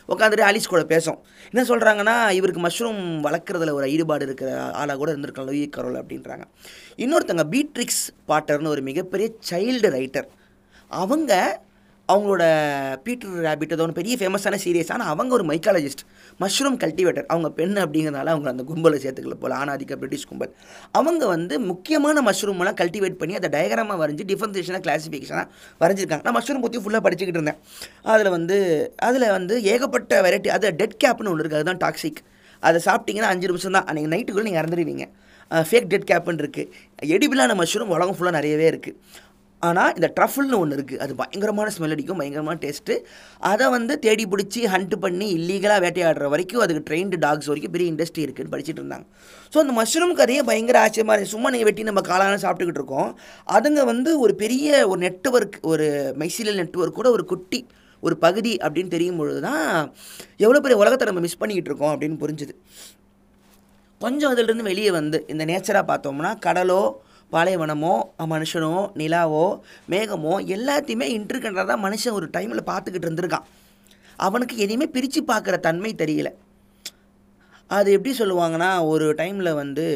உட்காந்துட்டு ஆலிஸ் கூட பேசும். என்ன சொல்கிறாங்கன்னா இவருக்கு மஷ்ரூம் வளர்க்குறதுல ஒரு ஈடுபாடு இருக்கிற ஆளாக கூட இருந்திருக்கலாம் லூயி கரோல் அப்படின்றாங்க. இன்னொருத்தங்க பீட்ரிக்ஸ் பாட்டர்னு ஒரு மிகப்பெரிய சைல்டு ரைட்டர் அவங்க அவங்களோட பீட்டர் ரேபிட் ஏதோ பெரிய ஃபேமஸான சீரியஸ் ஆனால் அவங்க ஒரு மைக்காலஜிஸ்ட் மஷ்ரூம் கல்டிவேட்டர் அவங்க பெண் அப்படிங்கிறதுனால அவங்க அந்த கும்பலை சேர்த்துக்கல போல். ஆணாதிக்க பிரிட்டிஷ் கும்பல். அவங்க வந்து முக்கியமான மஷ்ரூம்லாம் கல்டிவேட் பண்ணி அதை டயக்ராமாக வரைஞ்சி டிஃபரன்சேஷனாக கிளாஸிஃபிகேஷனாக வரைஞ்சிருக்காங்க. நான் மஷ்ரூம் பற்றி ஃபுல்லாக படிச்சுக்கிட்டு இருந்தேன். அதில் வந்து அதில் வந்து ஏகப்பட்ட வெரைட்டி அது டெட் கேப்னு ஒன்று இருக்குது அதுதான் டாக்ஸிக் அதை சாப்பிட்டீங்கன்னா அஞ்சு நிமிஷம் தான். அன்றைக்கி நைட்டுக்குள்ளே நீங்கள் இறந்துருவீங்க. ஃபேக் டெட் கேப்னு இருக்குது எடிபிளான மஷ்ரூம் உலகம் ஃபுல்லாக நிறையவே இருக்குது ஆனால் இந்த ட்ரஃபிள்னு ஒன்று இருக்குது அது பயங்கரமான ஸ்மெல் அடிக்கும் பயங்கரமான டேஸ்ட்டு அதை வந்து தேடி பிடிச்சி ஹண்ட் பண்ணி இல்லீகலாக வேட்டையாடுற வரைக்கும் அதுக்கு ட்ரெயின்டு டாக்ஸ் வரைக்கும் பெரிய இண்டஸ்ட்ரி இருக்குன்னு படிச்சுட்டு இருந்தாங்க. ஸோ அந்த மஷ்ரூம் கதையை பயங்கர ஆச்சரியமாக இருக்குது சும்மா நீங்கள் வெட்டி நம்ம காலான சாப்பிட்டுக்கிட்டு இருக்கோம். அதுங்க வந்து ஒரு பெரிய ஒரு நெட்வொர்க் ஒரு மெய்சிலியல் நெட்வொர்க் கூட ஒரு குட்டி ஒரு பகுதி அப்படின்னு தெரியும் பொழுது தான் எவ்வளோ பெரிய உலகத்தை நம்ம மிஸ் பண்ணிக்கிட்டு இருக்கோம் அப்படின்னு புரிஞ்சுது. கொஞ்சம் அதிலிருந்து வெளியே வந்து இந்த நேச்சராக பார்த்தோம்னா கடலோ பாலைவனமோ மனுஷனோ நிலாவோ மேகமோ எல்லாத்தையுமே இன்டர்கண்டராக தான் மனுஷன் ஒரு டைமில் பார்த்துக்கிட்டு இருந்திருக்கான். அவனுக்கு எதையுமே பிரித்து பார்க்குற தன்மை தெரியல. அது எப்படி சொல்லுவாங்கன்னா ஒரு டைமில் வந்து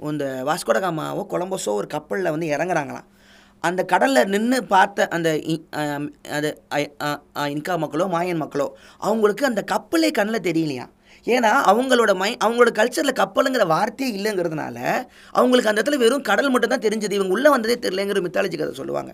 இந்த வாஸ்கோடகாமாவோ கொலம்பஸோ ஒரு கப்பலில் வந்து இறங்குறாங்களாம். அந்த கடலில் நின்று பார்த்த அந்த இ- அது இன்கா மக்களோ மாயன் மக்களோ அவங்களுக்கு அந்த கப்பலே கண்ணில் தெரியலையா ஏன்னா அவங்களோட மை அவங்களோட கல்ச்சரில் கப்பலுங்கிற வார்த்தையே இல்லைங்கிறதுனால அவங்களுக்கு அந்த இடத்துல வெறும் கடல் மட்டும் தான் தெரிஞ்சது. இவங்க உள்ளே வந்ததே தெரியலங்கிற மித்தாலஜி கதை சொல்லுவாங்க.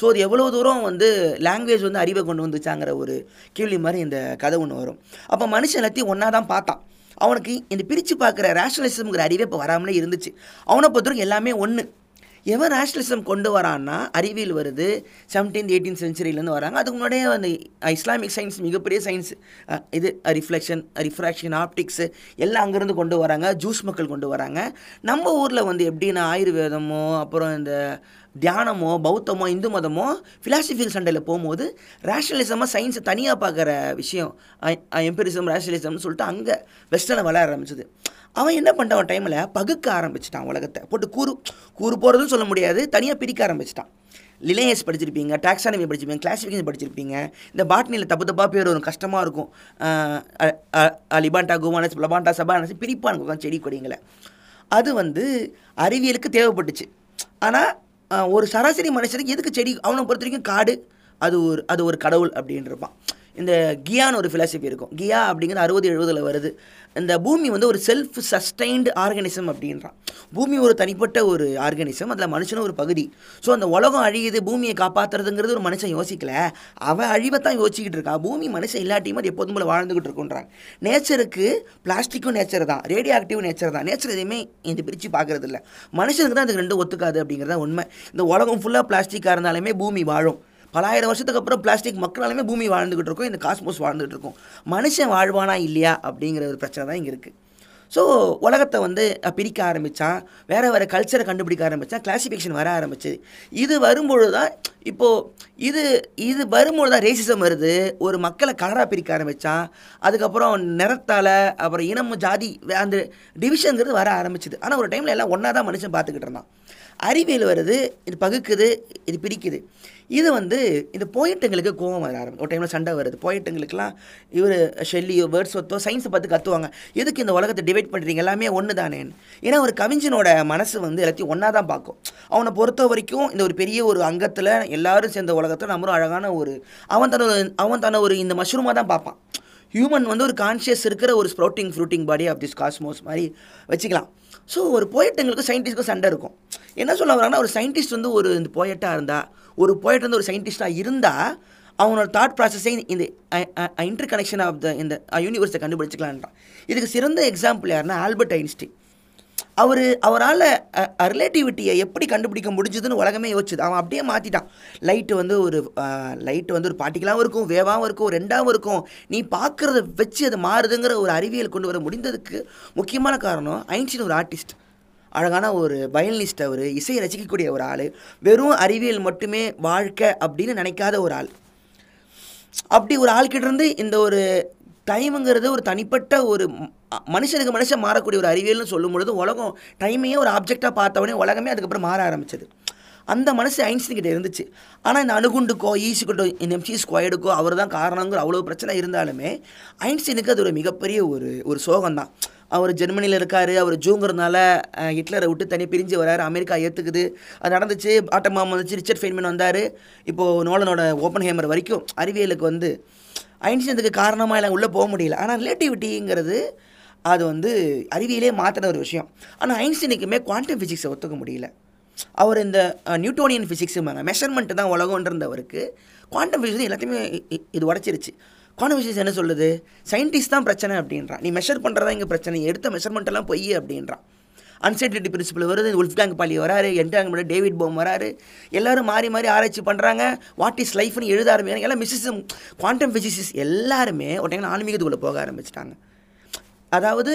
ஸோ அது எவ்வளோ தூரம் வந்து லாங்குவேஜ் வந்து அறிவை கொண்டு வந்துச்சாங்கிற ஒரு கேள்வி மாதிரி இந்த கதை ஒன்று வரும். அப்போ மனுஷன் எல்லாத்தையும் ஒன்றா தான் பார்த்தான். அவனுக்கு இந்த பிரித்து பார்க்குற ரேஷனலிசம்ங்கிற அறிவே இப்போ வராமலே இருந்துச்சு. அவனை பொறுத்தவரைக்கும் எல்லாமே ஒன்று எவன் ரேஷனலிசம் கொண்டு வரான்னா அறிவியல் வருது. செவன்டீன்த் எயிட்டீன் சென்ச்சுரியிலேருந்து வராங்க. அதுக்கு முன்னாடியே அந்த இஸ்லாமிக் சயின்ஸ் மிகப்பெரிய சயின்ஸ் இது ரிஃப்ளெக்ஷன் ரிஃப்ராக்ஷன் ஆப்டிக்ஸு எல்லாம் அங்கேருந்து கொண்டு வராங்க. ஜூஸ் மக்கள் கொண்டு வராங்க. நம்ம ஊரில் வந்து எப்படின்னா ஆயுர்வேதமோ அப்புறம் இந்த தியானமோ பௌத்தமோ இந்து மதமோ ஃபிலாசபிக்கல் சண்டையில் போகும்போது ரேஷனலிசமாக சயின்ஸை தனியாக பார்க்குற விஷயம். எம்பரிசம் ரேஷனலிசம்னு சொல்லிட்டு அங்கே வெஸ்டர்னை வளர ஆரம்பிச்சது. அவன் என்ன பண்ணிட்டான் டைமில் பகுக்க ஆரம்பிச்சிட்டான் உலகத்தை. போட்டு கூறு கூறு போகிறதுன்னு சொல்ல முடியாது தனியாக பிரிக்க ஆரம்பிச்சிட்டான். லிலேயஸ் படிச்சிருப்பீங்க டாக்ஸானமி படிச்சிருப்பீங்க கிளாசிஃபிகேஷன் படிச்சிருப்பீங்க. இந்த பாட்னியில் தப்பு தப்பாக பேர் வரும் கஷ்டமாக இருக்கும். லிபாண்டா குமானஸ் லபாண்டா சபானஸ் பிரிப்பானுங்க செடி கொடிங்களை. அது வந்து அறிவியலுக்கு தேவைப்பட்டுச்சு. ஆனால் ஒரு சராசரி மனுஷனுக்கு எதுக்கு செடி அவனை பொறுத்த வரைக்கும் காடு அது ஒரு அது ஒரு கடவுள் அப்படின்றப்பான் இந்த கியான்னு ஒரு ஃபிலாசபி இருக்கும். கியா அப்படிங்கிறது அறுபது எழுபதில் வருது. இந்த பூமி வந்து ஒரு செல்ஃப் சஸ்டைன்டு ஆர்கனிசம் அப்படின்றான். பூமி ஒரு தனிப்பட்ட ஒரு ஆர்கனிசம் அதில் மனுஷனும் ஒரு பகுதி. ஸோ அந்த உலகம் அழியுது பூமியை காப்பாற்றுறதுங்கிறது ஒரு மனுஷன் யோசிக்கல. அவன் அழிவைத்தான் யோசிச்சுக்கிட்டு இருக்கான் பூமி மனுஷன் இல்லாட்டியும் அது எப்போதும் போல வாழ்ந்துகிட்டு இருக்குன்றாங்க. நேச்சருக்கு பிளாஸ்டிக்கும் நேச்சர் தான். ரேடியோ ஆக்டிவ் நேச்சர் தான். நேச்சர் எதையுமே இந்த பிரித்து பார்க்கறது இல்லை மனுஷனுக்கு தான் அதுக்கு ரெண்டும் ஒத்துக்காது அப்படிங்கிறத உண்மை. இந்த உலகம் ஃபுல்லாக பிளாஸ்டிக்காக இருந்தாலுமே பூமி வாழும். பலாயிரம் வருஷத்துக்கு அப்புறம் பிளாஸ்டிக் மக்களாலுமே பூமி வாழ்ந்துகிட்டு இருக்கும் இந்த காஸ்மோஸ் வாழ்ந்துகிட்டு இருக்கும். மனுஷன் வாழ்வானா இல்லையா அப்படிங்கிற ஒரு பிரச்சனை தான் இங்கே இருக்குது ஸோ உலகத்தை வந்து பிரிக்க ஆரம்பித்தான் வேறு வேறு கல்ச்சரை கண்டுபிடிக்க ஆரம்பித்தான் கிளாசிஃபிகேஷன் வர ஆரம்பிச்சு. இது வரும்பொழுது தான் இப்போது இது இது வரும்பொழுது தான் ரேசிசம் வருது. ஒரு மக்களை கலராக பிரிக்க ஆரம்பித்தான் அதுக்கப்புறம் நிறத்தால் அப்புறம் இனம் ஜாதி வே- அந்த டிவிஷனுங்கிறது வர ஆரம்பிச்சிது. ஆனால் ஒரு டைமில் எல்லாம் ஒன்றா தான் மனுஷன் பார்த்துக்கிட்டு இருந்தான். அறிவியல் வருது இது பகுக்குது இது பிரிக்குது இது வந்து இந்த போயிட்டுங்களுக்கு கோவம் வர ஆரம்பிக்கும். ஒரு டைமில் சண்டை வருது. போயிட்டுங்களுக்குலாம் இவர் ஷெல்லியோ வேர்ட்ஸ் ஒத்தோ சயின்ஸை பார்த்து கத்துவாங்க. எதுக்கு இந்த உலகத்தை டிவைட் பண்ணுறீங்க எல்லாமே ஒன்று தானேன்னு ஏன்னா ஒரு கவிஞனோட மனசு வந்து எல்லாத்தையும் ஒன்றா தான் பார்க்கும். அவனை பொறுத்த வரைக்கும் இந்த ஒரு பெரிய ஒரு அங்கத்தில் எல்லாரும் சேர்ந்த உலகத்தில் நம்மளும் அழகான ஒரு அவன் தன்னை அவன் தன ஒரு இந்த மஷ்ரூமாக தான் பார்ப்பான். ஹியூமன் வந்து ஒரு கான்ஷியஸ் இருக்கிற ஒரு sprouting fruiting body of this cosmos மாதிரி வச்சுக்கலாம். ஸோ ஒரு போயிட்டுங்களுக்கு சயின்டிஸ்ட்க்கும் சண்டை இருக்கும். என்ன சொல்ல வராங்கன்னா ஒரு சயின்டிஸ்ட் வந்து ஒரு இந்த போயட்டாக இருந்தால் ஒரு போயட் வந்து ஒரு சயின்டிஸ்டாக இருந்தால் அவனோட தாட் ப்ராசஸை இந்த இன்டர் கனெக்ஷன் ஆஃப் த இந்த யூனிவர்ஸை கண்டுபிடிச்சிக்கலான்றான். இதுக்கு சிறந்த எக்ஸாம்பிள் யாருன்னா ஆல்பர்ட் ஐன்ஸ்டீன். அவர் அவரால் ரிலேட்டிவிட்டியை எப்படி கண்டுபிடிக்க முடிஞ்சதுன்னு உலகமே யோசிச்சுது. அவன் அப்படியே மாற்றிட்டான் லைட்டு வந்து ஒரு லைட்டு வந்து ஒரு பார்ட்டிக்கலாகவும் இருக்கும் வேவாகவும் இருக்கும் ரெண்டாகவும் இருக்கும். நீ பார்க்குறத வச்சு அது மாறுதுங்கிற ஒரு அறிவியல் கொண்டு வர முடிந்ததுக்கு முக்கியமான காரணம் ஐன்ஸ்டீன் ஒரு ஆர்டிஸ்ட் அழகான ஒரு வயலினிஸ்ட் அவர் இசையை ரசிக்கக்கூடிய ஒரு ஆள் வெறும் அறிவியல் மட்டுமே வாழ்க்கை அப்படின்னு நினைக்காத ஒரு ஆள். அப்படி ஒரு ஆள்கிட்டேருந்து இந்த ஒரு டைமுங்கிறது ஒரு தனிப்பட்ட ஒரு மனுஷனுக்கு மனுஷன் மாறக்கூடிய ஒரு அறிவியல்னு சொல்லும் பொழுது உலகம் டைமையே ஒரு ஆப்ஜெக்டாக பார்த்தவொடனே உலகமே அதுக்கப்புறம் மாற ஆரம்பிச்சது. அந்த மனசு ஐன்ஸ்டின்கிட்ட இருந்துச்சு. ஆனால் இந்த அணுகுண்டுக்கோ ஈஸிக்கோ இந்த எம்சி ஸ்கொயர்டுக்கோ அவர் தான் காரணங்கிற அவ்வளோ பிரச்சனை இருந்தாலுமே ஐன்ஸ்டீனுக்கு அது ஒரு மிகப்பெரிய ஒரு ஒரு சோகம் தான் அவர் ஜெர்மனியில் இருக்கார் அவர் ஜூங்கிறதுனால ஹிட்லரை விட்டு தனி பிரிஞ்சு வராரு அமெரிக்கா ஏற்றுக்குது அது நடந்துச்சு ஆட்டமாம் வந்துச்சு ரிச்சர்ட் ஃபெய்ன்மேன் வந்தார். இப்போது நோலனோட ஓப்பன் ஹேமர் வரைக்கும் அறிவியலுக்கு வந்து ஐன்ஸ்டீனுக்கு காரணமாக எல்லாம் உள்ளே போக முடியல. ஆனால் ரிலேட்டிவிட்டிங்கிறது அது வந்து அறிவியலே மாற்றின ஒரு விஷயம். ஆனால் ஐன்ஸ்டீனுக்குமே குவாண்டம் ஃபிசிக்ஸை ஒத்துக்க முடியல. அவர் இந்த நியூட்டோனியன் ஃபிசிக்ஸுமாங்க மெஷர்மெண்ட்டு தான் உலகம்ன்றவருக்கு குவாண்டம் ஃபிசிக்ஸ் எல்லாத்தையுமே இது உடச்சிருச்சு. குவாண்டம் என்ன சொல்லுது? சயின்டிஸ்ட் தான் பிரச்சனை அப்படின்றான் நீ மெஷர் பண்ணுறதா இங்கே பிரச்சனை. எடுத்த மெஷர்மெண்ட்டெல்லாம் பொய் அப்படின்றான் அன்சர்டினிட்டி பிரின்சிபல் வருது. உல்ஃப்காங் பாலி வராரு. என்டாங் டேவிட் போம் வராரு. எல்லோரும் மாறி மாறி ஆராய்ச்சி பண்ணுறாங்க வாட் இஸ் லைஃப்னு எழுத ஆரம்பிக்கிறாங்க. எல்லாம் மிசிசம் குவாண்டம் ஃபிசிசிஸ் எல்லாருமே ஒரு டைம் ஆன்மீகத்துக்குள்ளே போக ஆரம்பிச்சிட்டாங்க. அதாவது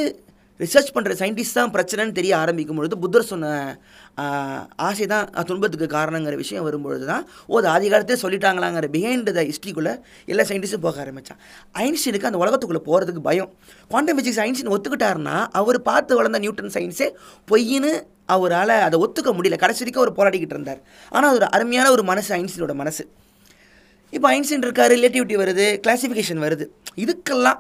ரிசர்ச் பண்ணுற சயின்டிஸ்ட் தான் பிரச்சனைன்னு தெரிய ஆரம்பிக்கும் பொழுது புத்தர் சொன்ன ஆசை தான் துன்பத்துக்கு காரணங்கிற விஷயம் வரும்பொழுது தான் ஓ அது ஆதி காலத்தே சொல்லிட்டாங்களாங்கிற பிஹைண்ட் த ஹிஸ்ட்ரிக்குள்ளே எல்லா சயின்டிஸ்ட்டும் போக ஆரம்பித்தான் ஐன்ஸ்டீனுக்கு அந்த உலகத்துக்குள்ளே போகிறதுக்கு பயம். குவாண்டம் பிசிக்ஸ் ஐன்ஸ்டீன் ஒத்துக்கிட்டாருன்னா அவர் பார்த்து வளர்ந்த நியூட்டன் சயின்ஸே பொய்ன்னு அவரால் அதை ஒத்துக்க முடியல. கடைசி வரைக்கும் அவர் போராடிக்கிட்டு இருந்தார். ஆனால் ஒரு அருமையான ஒரு மனசு ஐன்ஸ்டீனோட மனசு. இப்போ ஐன்ஸ்டீன் இருக்கார் ரிலேட்டிவிட்டி வருது கிளாசிஃபிகேஷன் வருது. இதுக்கெல்லாம்